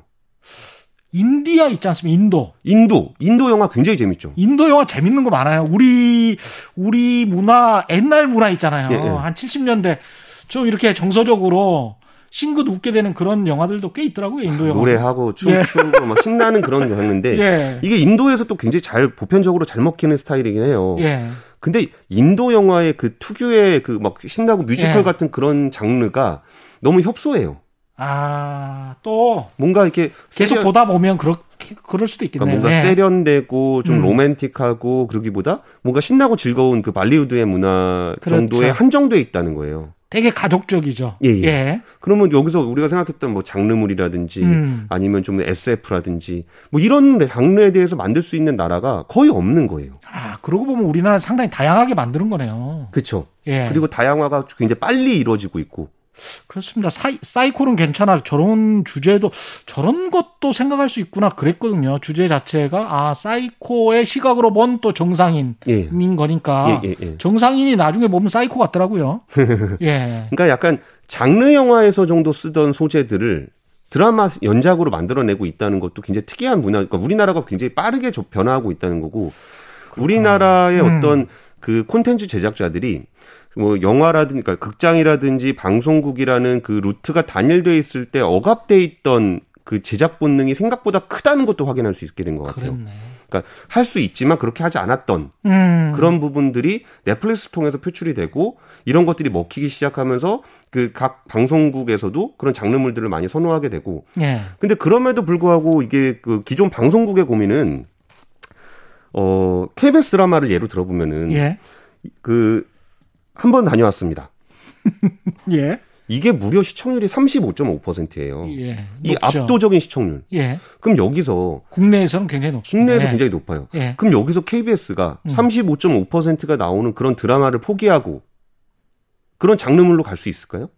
인디아 있지 않습니까? 인도. 인도, 인도 영화 굉장히 재밌죠. 인도 영화 재밌는 거 많아요. 우리 우리 문화 옛날 문화 있잖아요. 예, 예. 한 70년대 좀 이렇게 정서적으로 싱긋 웃게 되는 그런 영화들도 꽤 있더라고요. 인도 영화. 노래하고 예. 춤추고 막 신나는 그런 장르인데 예. 이게 인도에서 또 굉장히 잘 보편적으로 잘 먹히는 스타일이긴 해요. 예. 근데 인도 영화의 그 특유의 그 막 신나고 뮤지컬 예. 같은 그런 장르가 너무 협소해요. 아, 또 뭔가 이렇게 계속 세련- 보다 보면 그렇게 그럴 수도 있겠네요. 그러니까 뭔가 예. 세련되고 좀 음. 로맨틱하고 그러기보다 뭔가 신나고 즐거운 그 발리우드의 문화 그렇죠. 정도에 한정돼 있다는 거예요. 되게 가족적이죠. 예, 예. 그러면 여기서 우리가 생각했던 뭐 장르물이라든지 음. 아니면 좀 SF라든지 뭐 이런 장르에 대해서 만들 수 있는 나라가 거의 없는 거예요. 아, 그러고 보면 우리나라는 상당히 다양하게 만드는 거네요. 그렇죠. 예. 그리고 다양화가 굉장히 빨리 이루어지고 있고 그렇습니다. 사이, 사이코지만 괜찮아. 저런 주제도 저런 것도 생각할 수 있구나 그랬거든요. 주제 자체가 아 사이코의 시각으로 본 또 정상인인 예. 거니까 예, 예, 예. 정상인이 나중에 보면 사이코 같더라고요. 예. 그러니까 약간 장르 영화에서 정도 쓰던 소재들을 드라마 연작으로 만들어내고 있다는 것도 굉장히 특이한 문화. 그러니까 우리나라가 굉장히 빠르게 조- 변화하고 있다는 거고 우리나라의 음. 어떤 그 콘텐츠 제작자들이 뭐 영화라든지 그러니까 극장이라든지 방송국이라는 그 루트가 단일돼 있을 때 억압돼 있던 그 제작 본능이 생각보다 크다는 것도 확인할 수 있게 된 것 같아요. 그랬네. 그러니까 할 수 있지만 그렇게 하지 않았던 음. 그런 부분들이 넷플릭스 통해서 표출이 되고 이런 것들이 먹히기 시작하면서 그 각 방송국에서도 그런 장르물들을 많이 선호하게 되고 예. 근데 그럼에도 불구하고 이게 그 기존 방송국의 고민은 어 KBS 드라마를 예로 들어보면은 예. 그 한 번 다녀왔습니다. 예. 이게 무려 시청률이 35.5%예요. 예. 이. 압도적인 시청률. 예. 그럼 여기서 국내에서는 굉장히 높습니다. 국내에서 예. 굉장히 높아요. 예. 그럼 여기서 KBS가 음. 35.5%가 나오는 그런 드라마를 포기하고 그런 장르물로 갈 수 있을까요?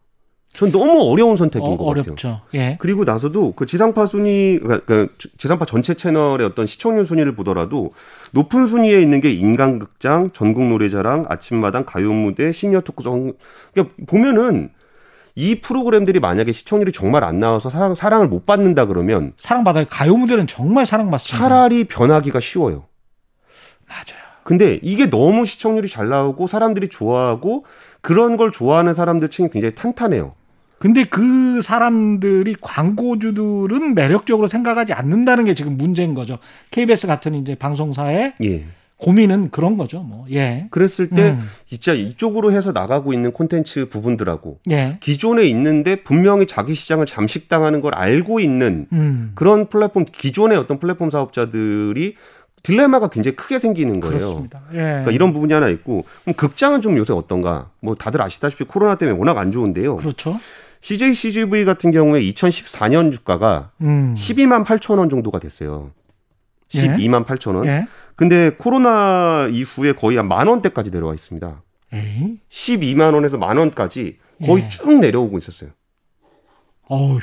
전 너무 어려운 선택인 어, 것 같아요. 어렵죠. 예. 그리고 나서도 그 지상파 순위, 그러니까 지상파 전체 채널의 어떤 시청률 순위를 보더라도 높은 순위에 있는 게 인간극장, 전국 노래자랑, 아침마당, 가요무대, 시니어 토크성. 그러니까 보면은 이 프로그램들이 만약에 시청률이 정말 안 나와서 사랑, 사랑을 못 받는다 그러면 사랑받아요. 가요 무대는 정말 사랑받습니다. 차라리 변하기가 쉬워요. 맞아요. 근데 이게 너무 시청률이 잘 나오고 사람들이 좋아하고 그런 걸 좋아하는 사람들 층이 굉장히 탄탄해요. 근데 그 사람들이 광고주들은 매력적으로 생각하지 않는다는 게 지금 문제인 거죠. KBS 같은 이제 방송사의 예. 고민은 그런 거죠. 뭐. 예. 그랬을 때 음. 진짜 이쪽으로 해서 나가고 있는 콘텐츠 부분들하고 예. 기존에 있는데 분명히 자기 시장을 잠식당하는 걸 알고 있는 음. 그런 플랫폼 기존의 어떤 플랫폼 사업자들이 딜레마가 굉장히 크게 생기는 거예요. 그렇습니다. 예. 그러니까 이런 부분이 하나 있고 그럼 극장은 좀 요새 어떤가? 뭐 다들 아시다시피 코로나 때문에 워낙 안 좋은데요. 그렇죠. CJ CGV 같은 경우에 2014년 주가가 음. 12만 8천 원 정도가 됐어요. 예. 12만 8천 원. 예. 근데 코로나 이후에 거의 한 만 원대까지 내려와 있습니다. 에이. 12만 원에서 만 원까지 거의 예. 쭉 내려오고 있었어요. 어휴.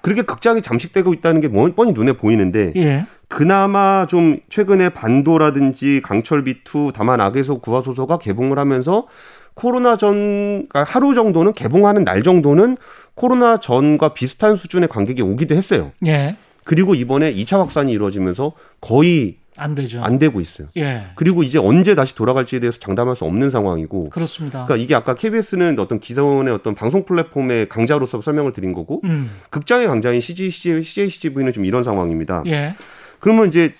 그렇게 극장이 잠식되고 있다는 게 뭐- 뻔히 눈에 보이는데 예. 그나마 좀 최근에 반도라든지 강철비2 다만 악에서 구하소서가 개봉을 하면서 코로나 전 그러니까 하루 정도는 개봉하는 날 정도는 코로나 전과 비슷한 수준의 관객이 오기도 했어요. 예. 그리고 이번에 2차 확산이 이루어지면서 거의 안 되죠. 안 되고 있어요. 예. 그리고 이제 언제 다시 돌아갈지에 대해서 장담할 수 없는 상황이고 그렇습니다. 그러니까 이게 아까 KBS는 어떤 기존의 어떤 방송 플랫폼의 강자로서 설명을 드린 거고 음. 극장의 강자인 CG, CJ, CJ, CGV는 좀 이런 상황입니다. 예. 그러면 이제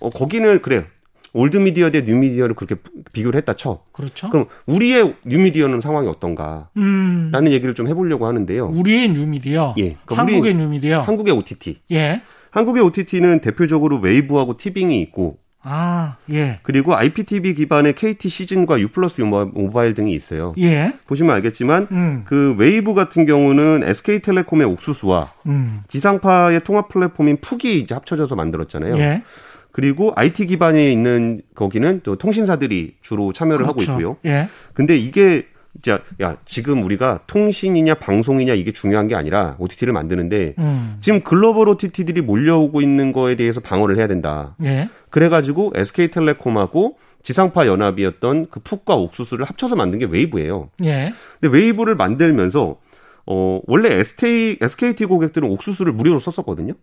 어, 거기는 그래 old media 대 뉴 미디어를 그렇게 비교를 했다 쳐. 그렇죠. 그럼 우리의 뉴 미디어는 상황이 어떤가라는 음. 얘기를 좀 해보려고 하는데요. 우리의 뉴미디어. 예, 그러니까 한국의 뉴미디어. 한국의 OTT. 예. 한국의 OTT는 대표적으로 웨이브하고 티빙이 있고 아, 예. 그리고 IPTV 기반의 KT 시즌과 U 플러스 모바일 등이 있어요. 예. 보시면 알겠지만 음. 그 웨이브 같은 경우는 SK텔레콤의 옥수수와 음. 지상파의 통합 플랫폼인 푹이 이제 합쳐져서 만들었잖아요. 예. 그리고 IT 기반에 있는 거기는 또 통신사들이 주로 참여를 하고 그렇죠. 있고요. 예. 근데 이게 진짜 야 지금 우리가 통신이냐 방송이냐 이게 중요한 게 아니라 OTT를 만드는데 음. 지금 글로벌 OTT들이 몰려오고 있는 거에 대해서 방어를 해야 된다. 예. 그래가지고 SK텔레콤하고 지상파 연합이었던 그 푹과 옥수수를 합쳐서 만든 게 웨이브예요. 예. 근데 웨이브를 만들면서 어 원래 SK SKT 고객들은 옥수수를 무료로 썼었거든요.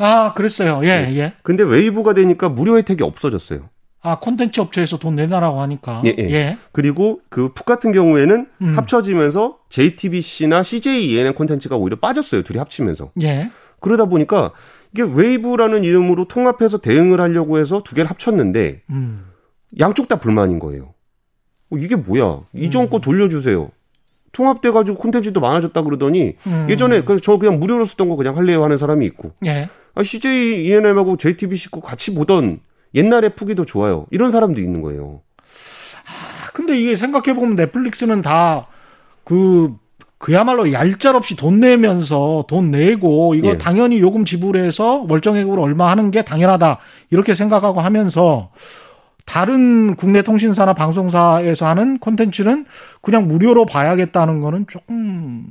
아, 그랬어요. 예, 네. 예. 근데 웨이브가 되니까 무료 혜택이 없어졌어요. 아, 콘텐츠 업체에서 돈 내놔라고 하니까. 예, 예. 그리고 그 푹 같은 경우에는 음. 합쳐지면서 JTBC나 CJ ENM 콘텐츠가 오히려 빠졌어요. 둘이 합치면서. 예. 그러다 보니까 이게 웨이브라는 이름으로 통합해서 대응을 하려고 해서 두 개를 합쳤는데 음. 양쪽 다 불만인 거예요. 어, 이게 뭐야? 이전 거 돌려주세요. 통합돼가지고 콘텐츠도 많아졌다 그러더니 음. 예전에 그저 그냥 무료로 쓰던 거 그냥 할래요 하는 사람이 있고 예. 아, CJ ENM하고 JTBC 거 같이 보던 옛날에 푸기 도 좋아요. 이런 사람도 있는 거예요. 아, 근데 이게 생각해보면 넷플릭스는 다 그, 그야말로 얄짤없이 돈 내면서 돈 내고 이거 예. 당연히 요금 지불해서 월정액으로 얼마 하는 게 당연하다. 이렇게 생각하고 하면서 다른 국내 통신사나 방송사에서 하는 콘텐츠는 그냥 무료로 봐야겠다는 거는 조금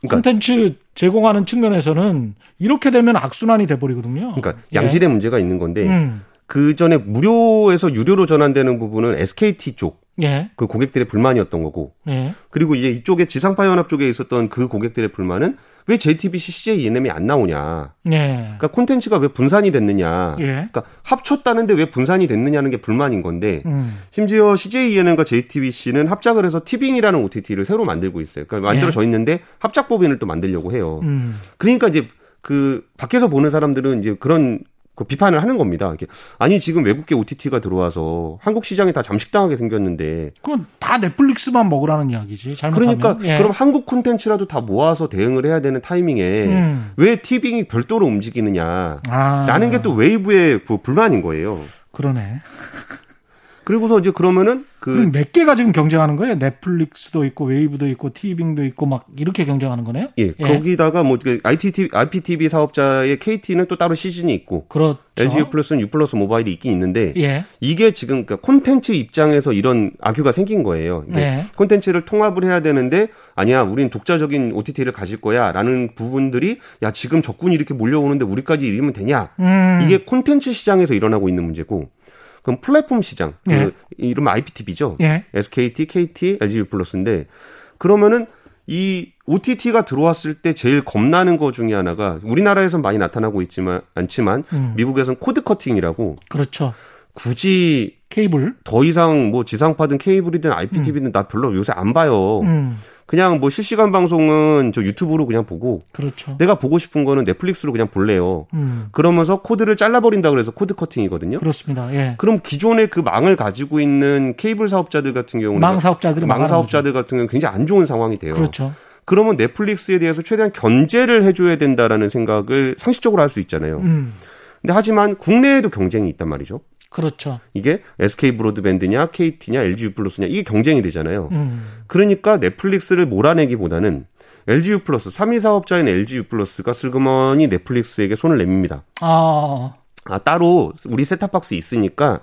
그러니까- 콘텐츠 제공하는 측면에서는 이렇게 되면 악순환이 돼버리거든요. 그러니까 예. 양질의 문제가 있는 건데 음. 그 전에 무료에서 유료로 전환되는 부분은 SKT 쪽 예. 그 고객들의 불만이었던 거고 예. 그리고 이제 이쪽에 지상파 연합 쪽에 있었던 그 고객들의 불만은 왜 JTBC, CJ ENM이 안 나오냐. 예. 그러니까 콘텐츠가 왜 분산이 됐느냐. 예. 그러니까 합쳤다는데 왜 분산이 됐느냐는 게 불만인 건데 음. 심지어 CJ ENM과 JTBC는 합작을 해서 티빙이라는 OTT를 새로 만들고 있어요. 그러니까 만들어져 있는데 합작 법인을 또 만들려고 해요. 예. 음. 그러니까 이제 그 밖에서 보는 사람들은 이제 그런 그 비판을 하는 겁니다. 이게 아니 지금 외국계 OTT가 들어와서 한국 시장이 다 잠식당하게 생겼는데 그건 다 넷플릭스만 먹으라는 이야기지. 잘못하면. 그러니까 예. 그럼 한국 콘텐츠라도 다 모아서 대응을 해야 되는 타이밍에 음. 왜 티빙이 별도로 움직이느냐 아. 라는 게또 웨이브의 그 불만인 거예요. 그러네. 그리고서 이제 그러면은 그 몇 개가 지금 경쟁하는 거예요? 넷플릭스도 있고 웨이브도 있고 티빙도 있고 막 이렇게 경쟁하는 거네요? 예, 거기다가 뭐 ITT, IPTV 사업자의 KT는 또 따로 시즌이 있고 그렇죠. LG 플러스는 U 플러스 모바일이 있긴 있는데 예. 이게 지금 그러니까 콘텐츠 입장에서 이런 악유가 생긴 거예요. 네. 콘텐츠를 통합을 해야 되는데 아니야, 우린 독자적인 OTT를 가질 거야라는 부분들이 야 지금 적군이 이렇게 몰려오는데 우리까지 이러면 되냐? 음. 이게 콘텐츠 시장에서 일어나고 있는 문제고. 그럼 플랫폼 시장, 그 예. 이름은 IPTV죠. 예. SKT, KT, LG 플러스인데 그러면은 이 OTT가 들어왔을 때 제일 겁나는 것 중에 하나가 우리나라에선 많이 나타나고 있지만 않지만 음. 미국에선 cord cutting이라고 그렇죠. 굳이 케이블. 더 이상 뭐 지상파든 케이블이든 IPTV든 나 별로 요새 안 봐요. 음. 그냥 뭐 실시간 방송은 저 유튜브로 그냥 보고 그렇죠. 내가 보고 싶은 거는 넷플릭스로 그냥 볼래요. 음. 그러면서 코드를 잘라버린다 그래서 cord cutting이거든요. 그렇습니다. 예. 그럼 기존의 그 망을 가지고 있는 케이블 사업자들 같은 경우는 망 사업자들이 망 사업자들 같은 경우는 굉장히 안 좋은 상황이 돼요. 그렇죠. 그러면 넷플릭스에 대해서 최대한 견제를 해줘야 된다라는 생각을 상식적으로 할 수 있잖아요. 음. 근데 하지만 국내에도 경쟁이 있단 말이죠. 그렇죠. 이게 SK 브로드밴드냐, KT냐, LG U 플러스냐 이게 경쟁이 되잖아요. 음. 그러니까 넷플릭스를 몰아내기보다는 LG U 플러스 3위 사업자인 LG U 플러스가 슬그머니 넷플릭스에게 손을 내밉니다. 아. 아 따로 우리 셋탑박스 있으니까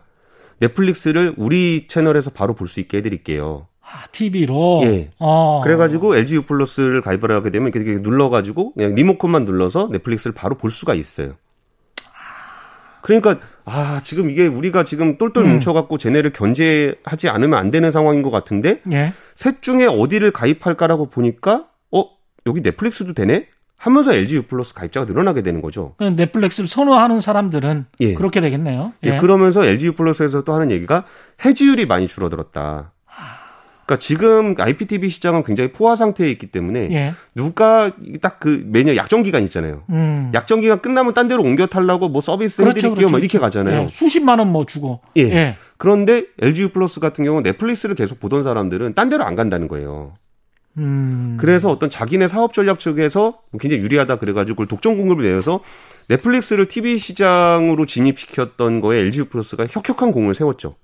넷플릭스를 우리 채널에서 바로 볼 수 있게 해 드릴게요. 아, TV로. 예. 어. 그래가지고 LG U 플러스를 가입을 하게 되면 이렇게 눌러가지고 그냥 리모컨만 눌러서 넷플릭스를 바로 볼 수가 있어요. 그러니까 아 지금 이게 우리가 지금 똘똘 음. 뭉쳐갖고 쟤네를 견제하지 않으면 안 되는 상황인 것 같은데 예. 셋 중에 어디를 가입할까라고 보니까 어 여기 넷플릭스도 되네 하면서 LG U 플러스 가입자가 늘어나게 되는 거죠. 그냥 넷플릭스를 선호하는 사람들은 예. 그렇게 되겠네요. 예, 그러면서 LG U 플러스에서 또 하는 얘기가 해지율이 많이 줄어들었다. 그러니까 지금 IPTV 시장은 굉장히 포화 상태에 있기 때문에 예. 누가 딱 그 매년 약정 기간 있잖아요. 음. 약정 기간 끝나면 딴 데로 옮겨 탈라고 뭐 서비스 그렇죠, 해드릴게요, 그렇죠. 막 이렇게 가잖아요. 예, 수십만 원 뭐 주고. 예. 예. 그런데 LG U 플러스 같은 경우는 넷플릭스를 계속 보던 사람들은 딴 데로 안 간다는 거예요. 음. 그래서 어떤 자기네 사업 전략 측에서 굉장히 유리하다 그래가지고 그걸 독점 공급을 내서 넷플릭스를 TV 시장으로 진입시켰던 거에 LG U 플러스가 혁혁한 공을 세웠죠.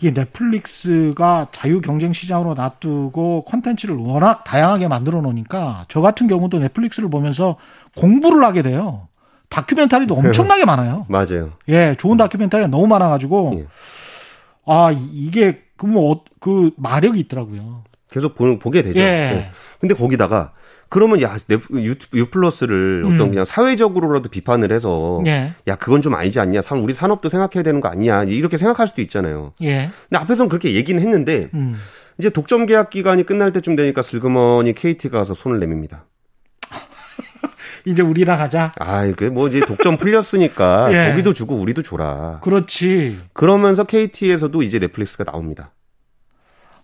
이게 넷플릭스가 자유 경쟁 시장으로 놔두고 콘텐츠를 워낙 다양하게 만들어 놓으니까 저 같은 경우도 넷플릭스를 보면서 공부를 하게 돼요. 다큐멘터리도 엄청나게 많아요. 맞아요. 예, 좋은 다큐멘터리가 너무 많아가지고 예. 아 이게 그뭐 그 마력이 있더라고요. 계속 보, 보게 되죠. 예. 예. 근데 거기다가 그러면 야 넷- 유, 유 플러스를 어떤 음. 그냥 사회적으로라도 비판을 해서 예, 야 그건 좀 아니지 않냐? 산- 우리 산업도 생각해야 되는 거 아니냐? 이렇게 생각할 수도 있잖아요. 예, 근데 앞에서는 그렇게 얘기는 했는데 음. 이제 독점 계약 기간이 끝날 때쯤 되니까 슬그머니 KT가 가서 손을 내밉니다. 이제 우리랑 하자. 아, 이게 뭐 이제 독점 풀렸으니까 예. 거기도 주고 우리도 줘라. 그렇지. 그러면서 KT에서도 이제 넷플릭스가 나옵니다.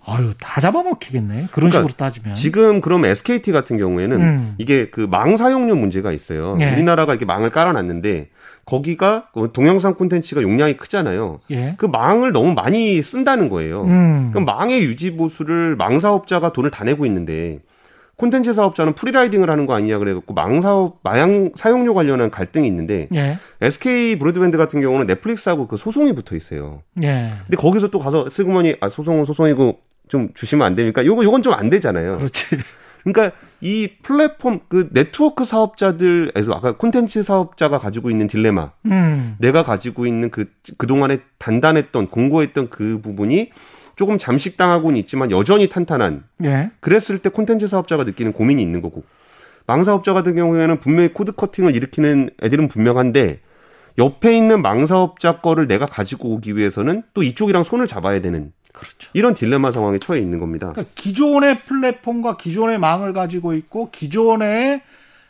아유 다 잡아먹히겠네. 그런 그러니까 식으로 따지면. 지금 그럼 SKT 같은 경우에는 음. 이게 그 망 사용료 문제가 있어요. 예. 우리나라가 이렇게 망을 깔아놨는데 거기가 그 동영상 콘텐츠가 용량이 크잖아요. 예. 그 망을 너무 많이 쓴다는 거예요. 음. 그럼 망의 유지 보수를 망 사업자가 돈을 다 내고 있는데 콘텐츠 사업자는 free riding을 하는 거 아니냐 그래갖고 망 사업 망 사용료 관련한 갈등이 있는데 예. SK 브로드밴드 같은 경우는 넷플릭스하고 그 소송이 붙어 있어요. 예. 근데 거기서 또 가서 슬그머니 아 소송은 소송이고 좀 주시면 안 됩니까? 요거 요건 좀 안 되잖아요. 그렇지. 그러니까 이 플랫폼 그 네트워크 사업자들에서 아까 콘텐츠 사업자가 가지고 있는 딜레마, 음. 내가 가지고 있는 그 그 동안에 단단했던 공고했던 그 부분이 조금 잠식당하고는 있지만 여전히 탄탄한 예. 그랬을 때 콘텐츠 사업자가 느끼는 고민이 있는 거고 망 사업자 같은 경우에는 분명히 cord cutting을 일으키는 애들은 분명한데 옆에 있는 망 사업자 거를 내가 가지고 오기 위해서는 또 이쪽이랑 손을 잡아야 되는 그렇죠. 이런 딜레마 상황에 처해 있는 겁니다. 그러니까 기존의 플랫폼과 기존의 망을 가지고 있고 기존의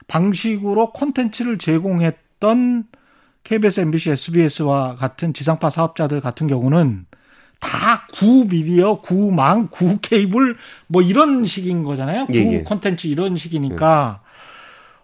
방식으로 콘텐츠를 제공했던 KBS, MBC, SBS와 같은 지상파 사업자들 같은 경우는 다 구 미디어, 구망, 구 케이블 뭐 이런 식인 거잖아요. 구 예, 예. 콘텐츠 이런 식이니까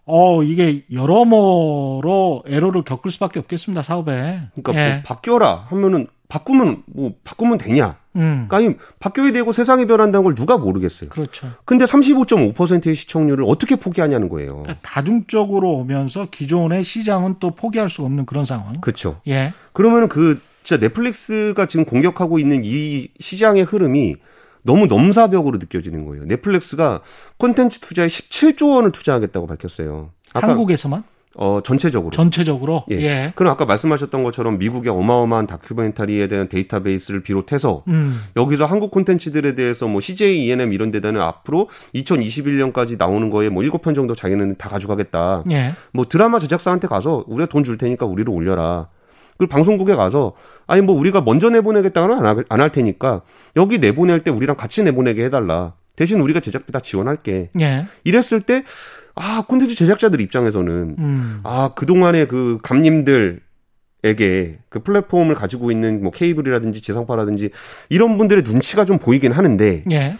어 이게 여러모로 에러를 겪을 수밖에 없겠습니다 사업에. 그러니까 예. 뭐 바뀌어라 하면은 바꾸면 뭐 바꾸면 되냐? 음, 그러니까 바뀌어야 되고 세상이 변한다는 걸 누가 모르겠어요. 그렇죠. 근데 35.5%의 시청률을 어떻게 포기하냐는 거예요. 그러니까 다중적으로 오면서 기존의 시장은 또 포기할 수 없는 그런 상황. 그렇죠. 예. 그러면은 그 진짜 넷플릭스가 지금 공격하고 있는 이 시장의 흐름이 너무 넘사벽으로 느껴지는 거예요. 넷플릭스가 콘텐츠 투자에 17조 원을 투자하겠다고 밝혔어요. 한국에서만? 어, 전체적으로. 전체적으로? 예. 예. 그럼 아까 말씀하셨던 것처럼 미국의 어마어마한 다큐멘터리에 대한 데이터베이스를 비롯해서 음. 여기서 한국 콘텐츠들에 대해서 뭐 CJ, ENM 이런 데다는 앞으로 2021년까지 나오는 거에 뭐 7편 정도 자기는 다 가져가겠다. 예. 뭐 드라마 제작사한테 가서 우리가 돈 줄 테니까 우리를 올려라. 그리고 방송국에 가서 아니 뭐 우리가 먼저 내보내겠다는 안할 테니까 여기 내보낼 때 우리랑 같이 내보내게 해달라. 대신 우리가 제작비 다 지원할게. 예. 이랬을 때 아, 콘텐츠 제작자들 입장에서는 음. 아, 그동안의 그 감님들 에게 그 플랫폼을 가지고 있는 뭐 케이블이라든지 지상파라든지 이런 분들의 눈치가 좀 보이긴 하는데 예.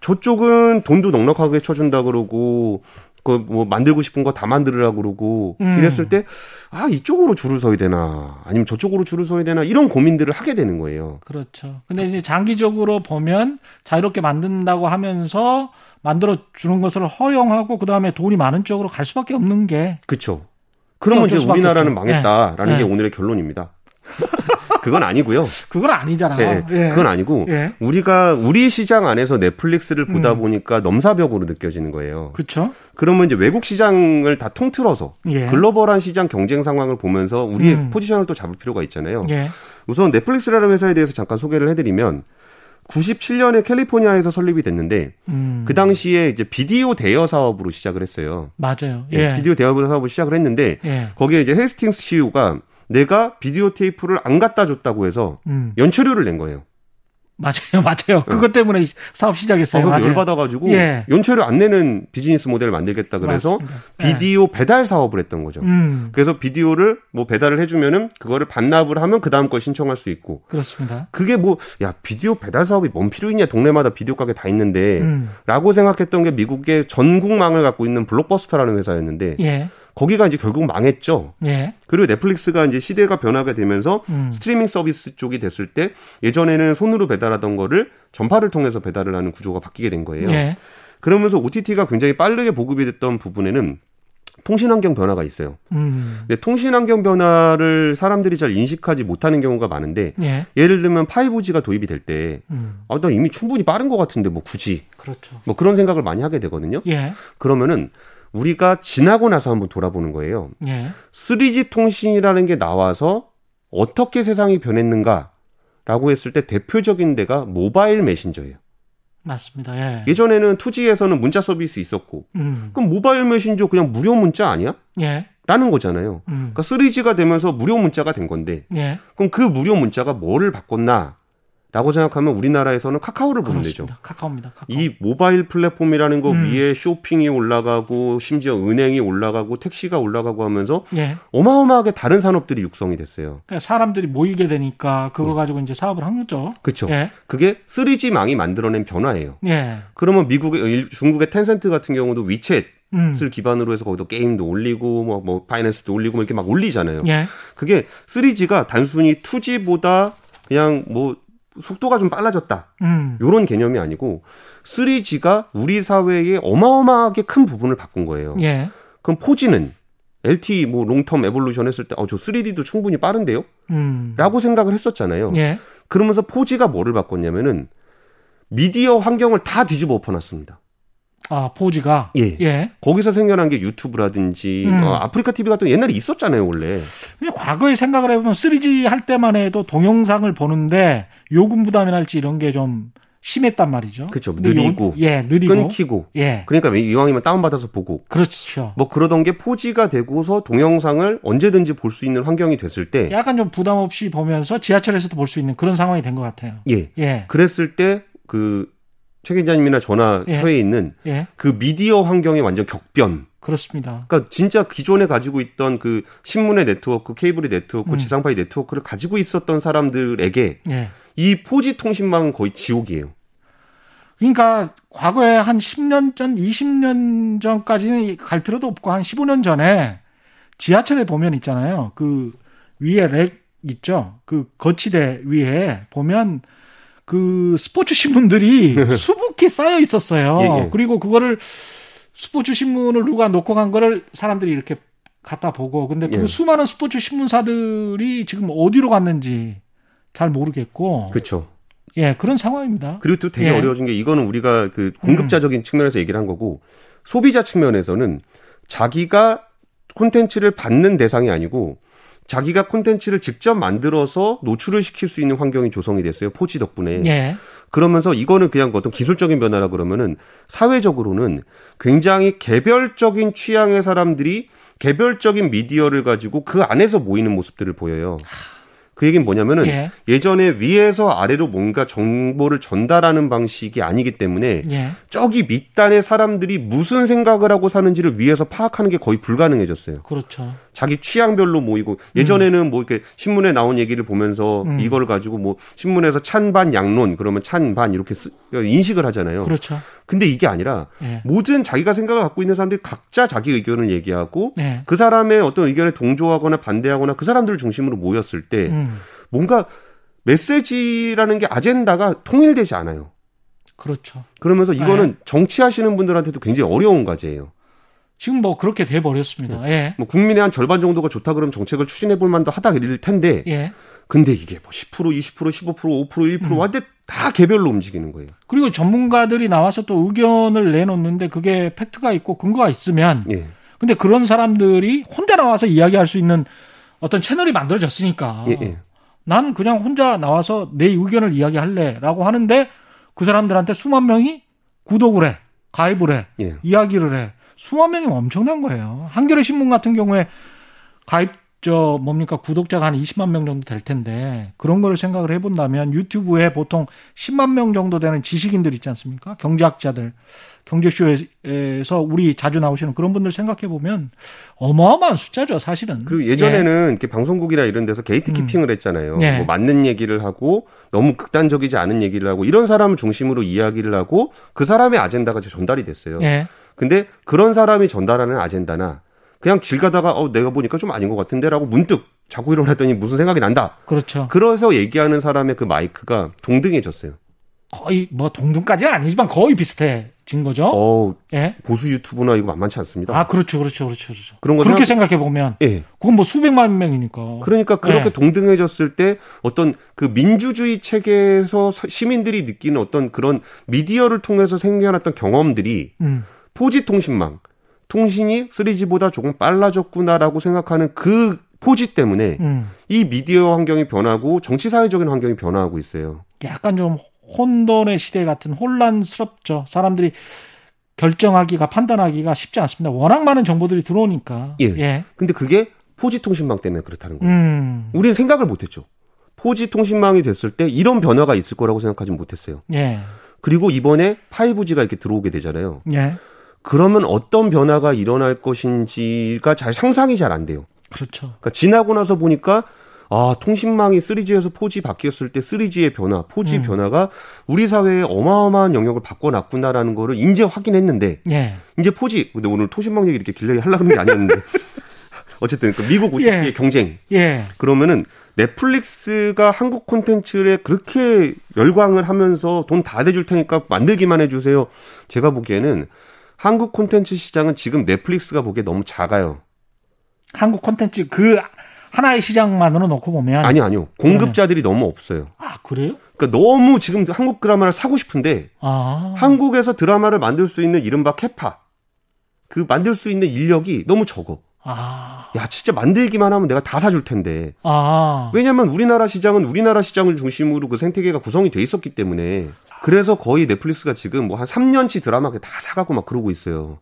저쪽은 돈도 넉넉하게 쳐준다 그러고 그 뭐 만들고 싶은 거 다 만들으라 그러고 음. 이랬을 때 아 이쪽으로 줄을 서야 되나 아니면 저쪽으로 줄을 서야 되나 이런 고민들을 하게 되는 거예요. 그렇죠. 근데 이제 장기적으로 보면 자유롭게 만든다고 하면서 만들어 주는 것을 허용하고 그 다음에 돈이 많은 쪽으로 갈 수밖에 없는 게 그렇죠. 그러면 이제 우리나라는 없죠. 망했다라는 네. 게 네. 오늘의 결론입니다. 그건 아니고요. 그건 아니잖아요. 네, 예. 그건 아니고 예. 우리가 우리 시장 안에서 넷플릭스를 보다 음. 보니까 넘사벽으로 느껴지는 거예요. 그렇죠. 그러면 이제 외국 시장을 다 통틀어서 예. 글로벌한 시장 경쟁 상황을 보면서 우리의 음. 포지션을 또 잡을 필요가 있잖아요. 예. 우선 넷플릭스라는 회사에 대해서 잠깐 소개를 해드리면 97년에 캘리포니아에서 설립이 됐는데 음. 그 당시에 이제 비디오 대여 사업으로 시작을 했어요. 맞아요. 예. 예. 비디오 대여 사업을 시작을 했는데 예. 거기에 이제 헤스팅스 CEO가 내가 비디오 테이프를 안 갖다 줬다고 해서 음. 연체료를 낸 거예요. 맞아요, 맞아요. 네. 그것 때문에 사업 시작했어요. 아, 열받아가지고 예. 연체료 안 내는 비즈니스 모델을 만들겠다 그래서 맞습니다. 비디오 예. 배달 사업을 했던 거죠. 음. 그래서 비디오를 뭐 배달을 해주면은 그거를 반납을 하면 그 다음 걸 신청할 수 있고. 그렇습니다. 그게 뭐 야 비디오 배달 사업이 뭔 필요 있냐 동네마다 비디오 가게 다 있는데.라고 음. 생각했던 게 미국의 전국망을 갖고 있는 블록버스터라는 회사였는데. 예. 거기가 이제 결국 망했죠. 예. 그리고 넷플릭스가 이제 시대가 변하게 되면서 음. 스트리밍 서비스 쪽이 됐을 때 예전에는 손으로 배달하던 거를 전파를 통해서 배달을 하는 구조가 바뀌게 된 거예요. 예. 그러면서 OTT가 굉장히 빠르게 보급이 됐던 부분에는 통신 환경 변화가 있어요. 음. 근데 통신 환경 변화를 사람들이 잘 인식하지 못하는 경우가 많은데 예. 를 들면 5G가 도입이 될 때, 음. 아, 나 이미 충분히 빠른 것 같은데 뭐 굳이. 그렇죠. 뭐 그런 생각을 많이 하게 되거든요. 예. 그러면은 우리가 지나고 나서 한번 돌아보는 거예요. 예. 3G 통신이라는 게 나와서 어떻게 세상이 변했는가라고 했을 때 대표적인 데가 모바일 메신저예요. 맞습니다. 예. 예전에는 2G에서는 문자 서비스 있었고, 음. 그럼 모바일 메신저 그냥 무료 문자 아니야? 예. 라는 거잖아요. 음. 그러니까 3G가 되면서 무료 문자가 된 건데, 예. 그럼 그 무료 문자가 뭐를 바꿨나? 라고 생각하면 우리나라에서는 카카오를 보면 되죠. 카카오입니다. 카카오. 이 모바일 플랫폼이라는 거 음. 위에 쇼핑이 올라가고 심지어 은행이 올라가고 택시가 올라가고 하면서 예. 어마어마하게 다른 산업들이 육성이 됐어요. 그러니까 사람들이 모이게 되니까 그거 네. 가지고 이제 사업을 한 거죠. 그렇죠. 예. 그게 3G망이 만들어낸 변화예요. 예. 그러면 미국의 중국의 텐센트 같은 경우도 위챗 음. 을 기반으로 해서 거기도 게임도 올리고 뭐, 뭐 파이낸스도 올리고 뭐 이렇게 막 올리잖아요. 예. 그게 3G가 단순히 2G보다 그냥 뭐 속도가 좀 빨라졌다. 음. 요런 개념이 아니고 3G가 우리 사회에 어마어마하게 큰 부분을 바꾼 거예요. 예. 그럼 4G는 LTE 뭐 롱텀 에볼루션 했을 때 어 저 3D도 충분히 빠른데요? 음. 라고 생각을 했었잖아요. 예. 그러면서 4G가 뭐를 바꿨냐면은 미디어 환경을 다 뒤집어 엎어놨습니다. 아, 포지가? 예. 예. 거기서 생겨난 게 유튜브라든지, 음. 어, 아프리카 TV 같은 옛날에 있었잖아요, 원래. 근데 과거에 생각을 해보면 3G 할 때만 해도 동영상을 보는데 요금 부담이랄지 이런 게 좀 심했단 말이죠. 그렇죠. 느리고, 요, 예, 느리고 끊기고. 예. 그러니까 이왕이면 다운받아서 보고. 그렇죠. 뭐 그러던 게 포지가 되고서 동영상을 언제든지 볼 수 있는 환경이 됐을 때 약간 좀 부담 없이 보면서 지하철에서도 볼 수 있는 그런 상황이 된 것 같아요. 예. 예. 그랬을 때그 최 기자님이나 저나 예. 처해 있는 예. 그 미디어 환경의 완전 격변. 그렇습니다. 그러니까 진짜 기존에 가지고 있던 그 신문의 네트워크, 케이블의 네트워크, 음. 지상파의 네트워크를 가지고 있었던 사람들에게 예. 이 포지 통신망은 거의 지옥이에요. 그러니까 과거에 한 10년 전, 20년 전까지는 갈 필요도 없고 한 15년 전에 지하철에 보면 있잖아요. 그 위에 렉 있죠. 그 거치대 위에 보면 그 스포츠 신문들이 수북히 쌓여 있었어요. 예, 예. 그리고 그거를 스포츠 신문을 누가 놓고 간 거를 사람들이 이렇게 갖다 보고 근데 그 예. 수많은 스포츠 신문사들이 지금 어디로 갔는지 잘 모르겠고. 그렇죠. 예, 그런 상황입니다. 그리고 또 되게 예. 어려워진 게 이거는 우리가 그 공급자적인 측면에서 얘기를 한 거고 소비자 측면에서는 자기가 콘텐츠를 받는 대상이 아니고 자기가 콘텐츠를 직접 만들어서 노출을 시킬 수 있는 환경이 조성이 됐어요. 포지 덕분에. 예. 그러면서 이거는 그냥 어떤 기술적인 변화라 그러면은 사회적으로는 굉장히 개별적인 취향의 사람들이 개별적인 미디어를 가지고 그 안에서 모이는 모습들을 보여요. 그 얘기는 뭐냐면은 예. 예. 전에 위에서 아래로 뭔가 정보를 전달하는 방식이 아니기 때문에 예. 저기 밑단의 사람들이 무슨 생각을 하고 사는지를 위에서 파악하는 게 거의 불가능해졌어요. 그렇죠. 자기 취향별로 모이고 예전에는 뭐 이렇게 신문에 나온 얘기를 보면서 음. 이걸 가지고 뭐 신문에서 찬반 양론 그러면 찬반 이렇게 쓰- 인식을 하잖아요. 그렇죠. 근데 이게 아니라 예. 모든 자기가 생각을 갖고 있는 사람들이 각자 자기 의견을 얘기하고 예. 그 사람의 어떤 의견에 동조하거나 반대하거나 그 사람들을 중심으로 모였을 때 음. 뭔가 메시지라는 게 아젠다가 통일되지 않아요. 그렇죠. 그러면서 이거는 네. 정치하시는 분들한테도 굉장히 어려운 과제예요. 지금 뭐 그렇게 돼 버렸습니다. 예. 뭐 국민의 한 절반 정도가 좋다 그러면 정책을 추진해 볼 만도 하다 이럴 텐데 예. 근데 이게 뭐 10%, 20%, 15%, 5%, 1% 한데 다 개별로 움직이는 거예요. 그리고 전문가들이 나와서 또 의견을 내놓는데 그게 팩트가 있고 근거가 있으면 예. 근데 그런 사람들이 혼자 나와서 이야기할 수 있는 어떤 채널이 만들어졌으니까 예, 예. 난 그냥 혼자 나와서 내 의견을 이야기할래라고 하는데 그 사람들한테 수만 명이 구독을 해, 가입을 해, 예. 이야기를 해. 수만 명이면 엄청난 거예요. 한겨레 신문 같은 경우에 가입 저 뭡니까 구독자가 한 20만 명 정도 될 텐데 그런 거를 생각을 해본다면 유튜브에 보통 10만 명 정도 되는 지식인들 있지 않습니까? 경제학자들 경제쇼에서 우리 자주 나오시는 그런 분들 생각해 보면 어마어마한 숫자죠 사실은. 그리고 예전에는 이렇게 방송국이나 이런 데서 게이트 키핑을 했잖아요. 네. 뭐 맞는 얘기를 하고 너무 극단적이지 않은 얘기를 하고 이런 사람을 중심으로 이야기를 하고 그 사람의 아젠다가 전달이 됐어요. 예. 예. 근데 그런 사람이 전달하는 아젠다나 그냥 길 가다가 어 내가 보니까 좀 아닌 것 같은데라고 문득 자고 일어났더니 무슨 생각이 난다. 그렇죠. 그래서 얘기하는 사람의 그 마이크가 동등해졌어요. 거의 뭐 동등까지는 아니지만 거의 비슷해진 거죠. 어 예. 보수 유튜브나 이거 만만치 않습니다. 아 그렇죠, 그렇죠, 그렇죠, 그렇죠. 그런 거 그렇게 생각- 생각해 보면 예. 그건 뭐 수백만 명이니까. 그러니까 그렇게 네. 동등해졌을 때 어떤 그 민주주의 체계에서 서- 시민들이 느끼는 어떤 그런 미디어를 통해서 생겨났던 경험들이 음. 포지 통신망 통신이 3G보다 조금 빨라졌구나라고 생각하는 그 포지 때문에 음. 이 미디어 환경이 변하고 정치 사회적인 환경이 변화하고 있어요. 약간 좀 혼돈의 시대 같은 혼란스럽죠. 사람들이 결정하기가 판단하기가 쉽지 않습니다. 워낙 많은 정보들이 들어오니까. 예. 근데 그게 포지 통신망 때문에 그렇다는 거예요. 음. 우리는 생각을 못 했죠. 포지 통신망이 됐을 때 이런 변화가 있을 거라고 생각하지 못했어요. 예. 그리고 이번에 5G가 이렇게 들어오게 되잖아요. 예. 그러면 어떤 변화가 일어날 것인지가 잘 상상이 잘 안 돼요. 그렇죠. 그러니까 지나고 나서 보니까 아, 통신망이 3G에서 4G 바뀌었을 때 3G의 변화, 4G 음. 변화가 우리 사회에 어마어마한 영역을 바꿔놨구나라는 거를 이제 확인했는데 예. 이제 4G 근데 오늘 통신망 얘기 이렇게 길게 하려고 하는 게 아니었는데 어쨌든 그 미국 OTT의 예. 경쟁 예. 그러면은 넷플릭스가 한국 콘텐츠에 그렇게 열광을 하면서 돈 다 대줄 테니까 만들기만 해주세요. 제가 보기에는 한국 콘텐츠 시장은 지금 넷플릭스가 보기에 너무 작아요. 한국 콘텐츠 그 하나의 시장만으로 놓고 보면 아니 아니요. 공급자들이 너무 없어요. 아, 그래요? 그러니까 너무 지금 한국 드라마를 사고 싶은데 아. 한국에서 드라마를 만들 수 있는 이른바 캐파 그 만들 수 있는 인력이 너무 적어. 아. 야 진짜 만들기만 하면 내가 다 사줄 텐데. 아. 왜냐하면 우리나라 시장은 우리나라 시장을 중심으로 그 생태계가 구성이 돼 있었기 때문에 그래서 거의 넷플릭스가 지금 뭐 한 3년치 드라마 다 사가고 막 그러고 있어요.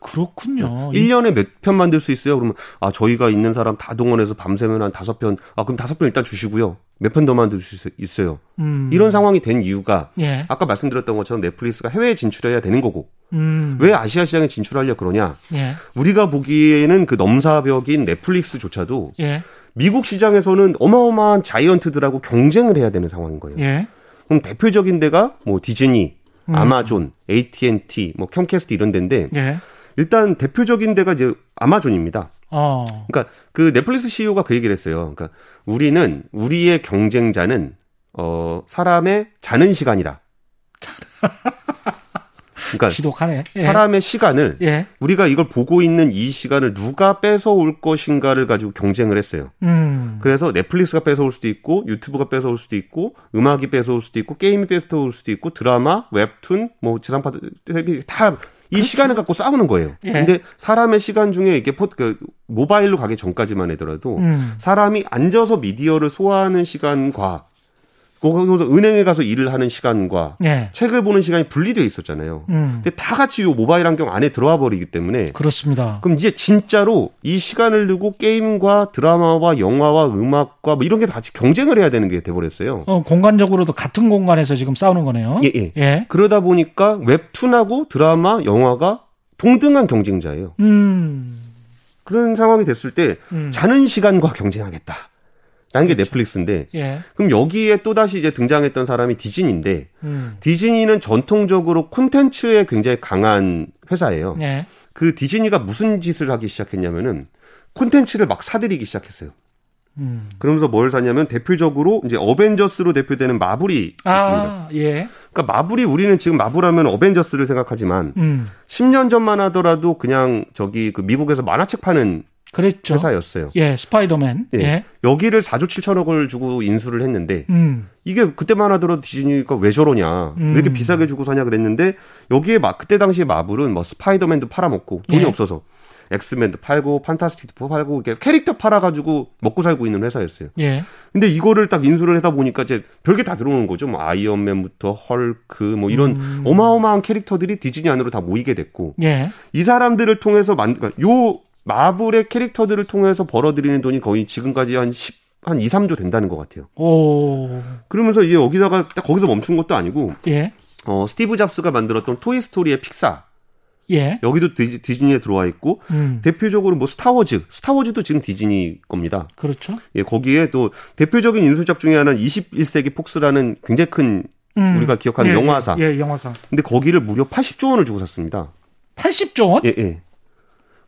그렇군요. 1년에 몇 편 만들 수 있어요? 그러면 아 저희가 있는 사람 다 동원해서 밤새면 한 다섯 편. 아 그럼 다섯 편 일단 주시고요. 몇 편 더 만들 수 있- 있어요. 음. 이런 상황이 된 이유가 예. 아까 말씀드렸던 것처럼 넷플릭스가 해외에 진출해야 되는 거고 음. 왜 아시아 시장에 진출하려 그러냐? 예. 우리가 보기에는 그 넘사벽인 넷플릭스조차도 예. 미국 시장에서는 어마어마한 자이언트들하고 경쟁을 해야 되는 상황인 거예요. 예. 그럼 대표적인 데가 뭐 디즈니, 음. 아마존, AT&T, 뭐 캠캐스트 이런 데인데 예. 일단 대표적인 데가 이제 아마존입니다. 어. 그러니까 그 넷플릭스 CEO가 그 얘기를 했어요. 그러니까 우리는 우리의 경쟁자는 어 사람의 자는 시간이다. 그러니까 지독하네. 예. 사람의 시간을 예. 우리가 이걸 보고 있는 이 시간을 누가 뺏어올 것인가를 가지고 경쟁을 했어요. 음. 그래서 넷플릭스가 뺏어올 수도 있고 유튜브가 뺏어올 수도 있고 음악이 뺏어올 수도 있고 게임이 뺏어올 수도 있고 드라마, 웹툰, 뭐 지상파 텔레비 다이 그렇죠. 시간을 갖고 싸우는 거예요. 예. 근데 사람의 시간 중에 이게 포, 그, 모바일로 가기 전까지만 하더라도 음. 사람이 앉아서 미디어를 소화하는 시간과 거기서 은행에 가서 일을 하는 시간과 네. 책을 보는 시간이 분리되어 있었잖아요. 음. 근데 다 같이 이 모바일 환경 안에 들어와 버리기 때문에 그렇습니다. 그럼 이제 진짜로 이 시간을 두고 게임과 드라마와 영화와 음악과 뭐 이런 게 다 같이 경쟁을 해야 되는 게 돼 버렸어요. 어, 공간적으로도 같은 공간에서 지금 싸우는 거네요. 예, 예. 예. 그러다 보니까 웹툰하고 드라마, 영화가 동등한 경쟁자예요. 음. 그런 상황이 됐을 때 음. 자는 시간과 경쟁하겠다. 라는 게 그렇죠. 넷플릭스인데 예. 그럼 여기에 또 다시 이제 등장했던 사람이 디즈니인데 음. 디즈니는 전통적으로 콘텐츠에 굉장히 강한 회사예요. 예. 그 디즈니가 무슨 짓을 하기 시작했냐면은 콘텐츠를 막 사들이기 시작했어요. 음. 그러면서 뭘 사냐면 대표적으로 이제 어벤져스로 대표되는 마블이 아, 있습니다. 예. 그러니까 마블이 우리는 지금 마블하면 어벤져스를 생각하지만 음. 10년 전만 하더라도 그냥 저기 그 미국에서 만화책 파는 그랬죠. 회사였어요. 예, 스파이더맨. 예. 예. 여기를 4조 7천억을 주고 인수를 했는데 음. 이게 그때만 하더라도 디즈니가 왜 저러냐, 음. 왜 이렇게 비싸게 주고 사냐 그랬는데 여기에 막 그때 당시에 마블은 뭐 스파이더맨도 팔아먹고 돈이 예. 없어서 엑스맨도 팔고 판타스틱도 팔고 이렇게 캐릭터 팔아가지고 먹고 살고 있는 회사였어요. 예. 근데 이거를 딱 인수를 하다 보니까 이제 별게 다 들어오는 거죠. 뭐 아이언맨부터 헐크 뭐 이런 음. 어마어마한 캐릭터들이 디즈니 안으로 다 모이게 됐고 예. 이 사람들을 통해서 만, 그러니까 요 마블의 캐릭터들을 통해서 벌어들이는 돈이 거의 지금까지 한 10, 한 2, 3조 된다는 것 같아요. 오. 그러면서 이게 여기다가 딱 거기서 멈춘 것도 아니고, 예. 어, 스티브 잡스가 만들었던 토이 스토리의 픽사. 예. 여기도 디즈니에 들어와 있고, 음. 대표적으로 뭐 스타워즈, 스타워즈도 지금 디즈니 겁니다. 그렇죠. 예, 거기에 또 대표적인 인수작 중에 하나는 21세기 폭스라는 굉장히 큰 음. 우리가 기억하는 예, 영화사. 예, 영화사. 근데 거기를 무려 80조 원을 주고 샀습니다. 80조 원? 예, 예.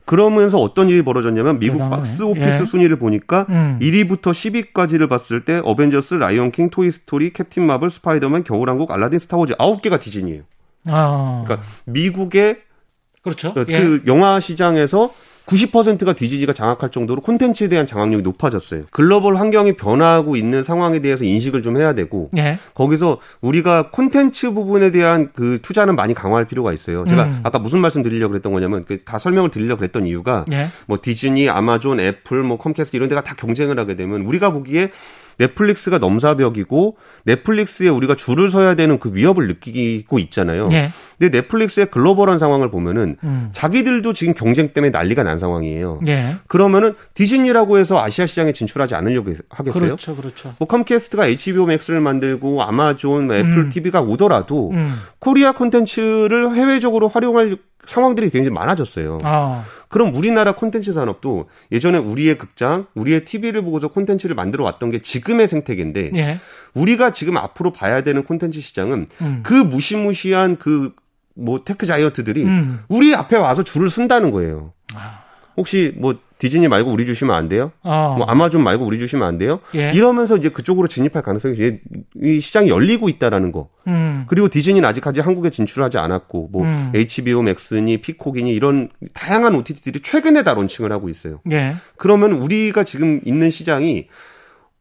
그러면서 어떤 일이 벌어졌냐면 미국 대단하네. 박스 오피스 예. 순위를 보니까 음. 1위부터 10위까지를 봤을 때 어벤져스, 라이언킹, 토이스토리, 캡틴 마블, 스파이더맨, 겨울왕국, 알라딘, 스타워즈 9개가 디즈니예요. 아. 그러니까 미국의 그렇죠. 그 예. 영화 시장에서 90%가 디즈니가 장악할 정도로 콘텐츠에 대한 장악력이 높아졌어요. 글로벌 환경이 변화하고 있는 상황에 대해서 인식을 좀 해야 되고 예. 거기서 우리가 콘텐츠 부분에 대한 그 투자는 많이 강화할 필요가 있어요. 제가 음. 아까 무슨 말씀 드리려고 그랬던 거냐면 그다 설명을 드리려고 그랬던 이유가 예. 뭐 디즈니, 아마존, 애플, 뭐 컴캐스트 이런 데가 다 경쟁을 하게 되면 우리가 보기에 넷플릭스가 넘사벽이고 넷플릭스에 우리가 줄을 서야 되는 그 위협을 느끼고 있잖아요. 네. 근데 넷플릭스의 글로벌한 상황을 보면은 음. 자기들도 지금 경쟁 때문에 난리가 난 상황이에요. 네. 그러면은 디즈니라고 해서 아시아 시장에 진출하지 않으려고 하겠어요? 그렇죠, 그렇죠. 뭐 컴캐스트가 HBO 맥스를 만들고 아마존, 뭐 애플 음. TV가 오더라도 음. 코리아 콘텐츠를 해외적으로 활용할 상황들이 굉장히 많아졌어요. 아. 그럼 우리나라 콘텐츠 산업도 예전에 우리의 극장, 우리의 TV를 보고서 콘텐츠를 만들어 왔던 게 지금의 생태계인데 예. 우리가 지금 앞으로 봐야 되는 콘텐츠 시장은 음. 그 무시무시한 그 뭐 tech giant들이 음. 우리 앞에 와서 줄을 선다는 거예요. 아. 혹시 뭐 디즈니 말고 우리 주시면 안 돼요? 어. 뭐 아마존 말고 우리 주시면 안 돼요? 예. 이러면서 이제 그쪽으로 진입할 가능성이 이 시장이 열리고 있다라는 거. 음. 그리고 디즈니는 아직까지 한국에 진출하지 않았고 뭐 음. HBO 맥스니 피콕이니 이런 다양한 OTT들이 최근에 다 론칭을 하고 있어요. 예. 그러면 우리가 지금 있는 시장이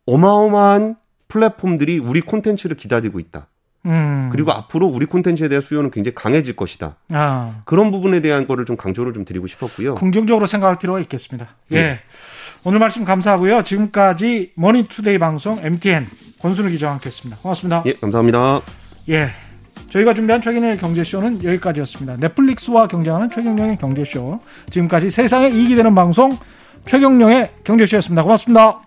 어마어마한 플랫폼들이 우리 콘텐츠를 기다리고 있다. 음. 그리고 앞으로 우리 콘텐츠에 대한 수요는 굉장히 강해질 것이다. 아. 그런 부분에 대한 거를 좀 강조를 좀 드리고 싶었고요. 긍정적으로 생각할 필요가 있겠습니다. 예. 네. 오늘 말씀 감사하고요. 지금까지 머니투데이 방송 MTN 권순우 기자와 함께했습니다. 고맙습니다. 예, 감사합니다. 예. 저희가 준비한 최경영의 경제쇼는 여기까지였습니다. 넷플릭스와 경쟁하는 최경영의 경제쇼. 지금까지 세상에 이익이 되는 방송 최경영의 경제쇼였습니다. 고맙습니다.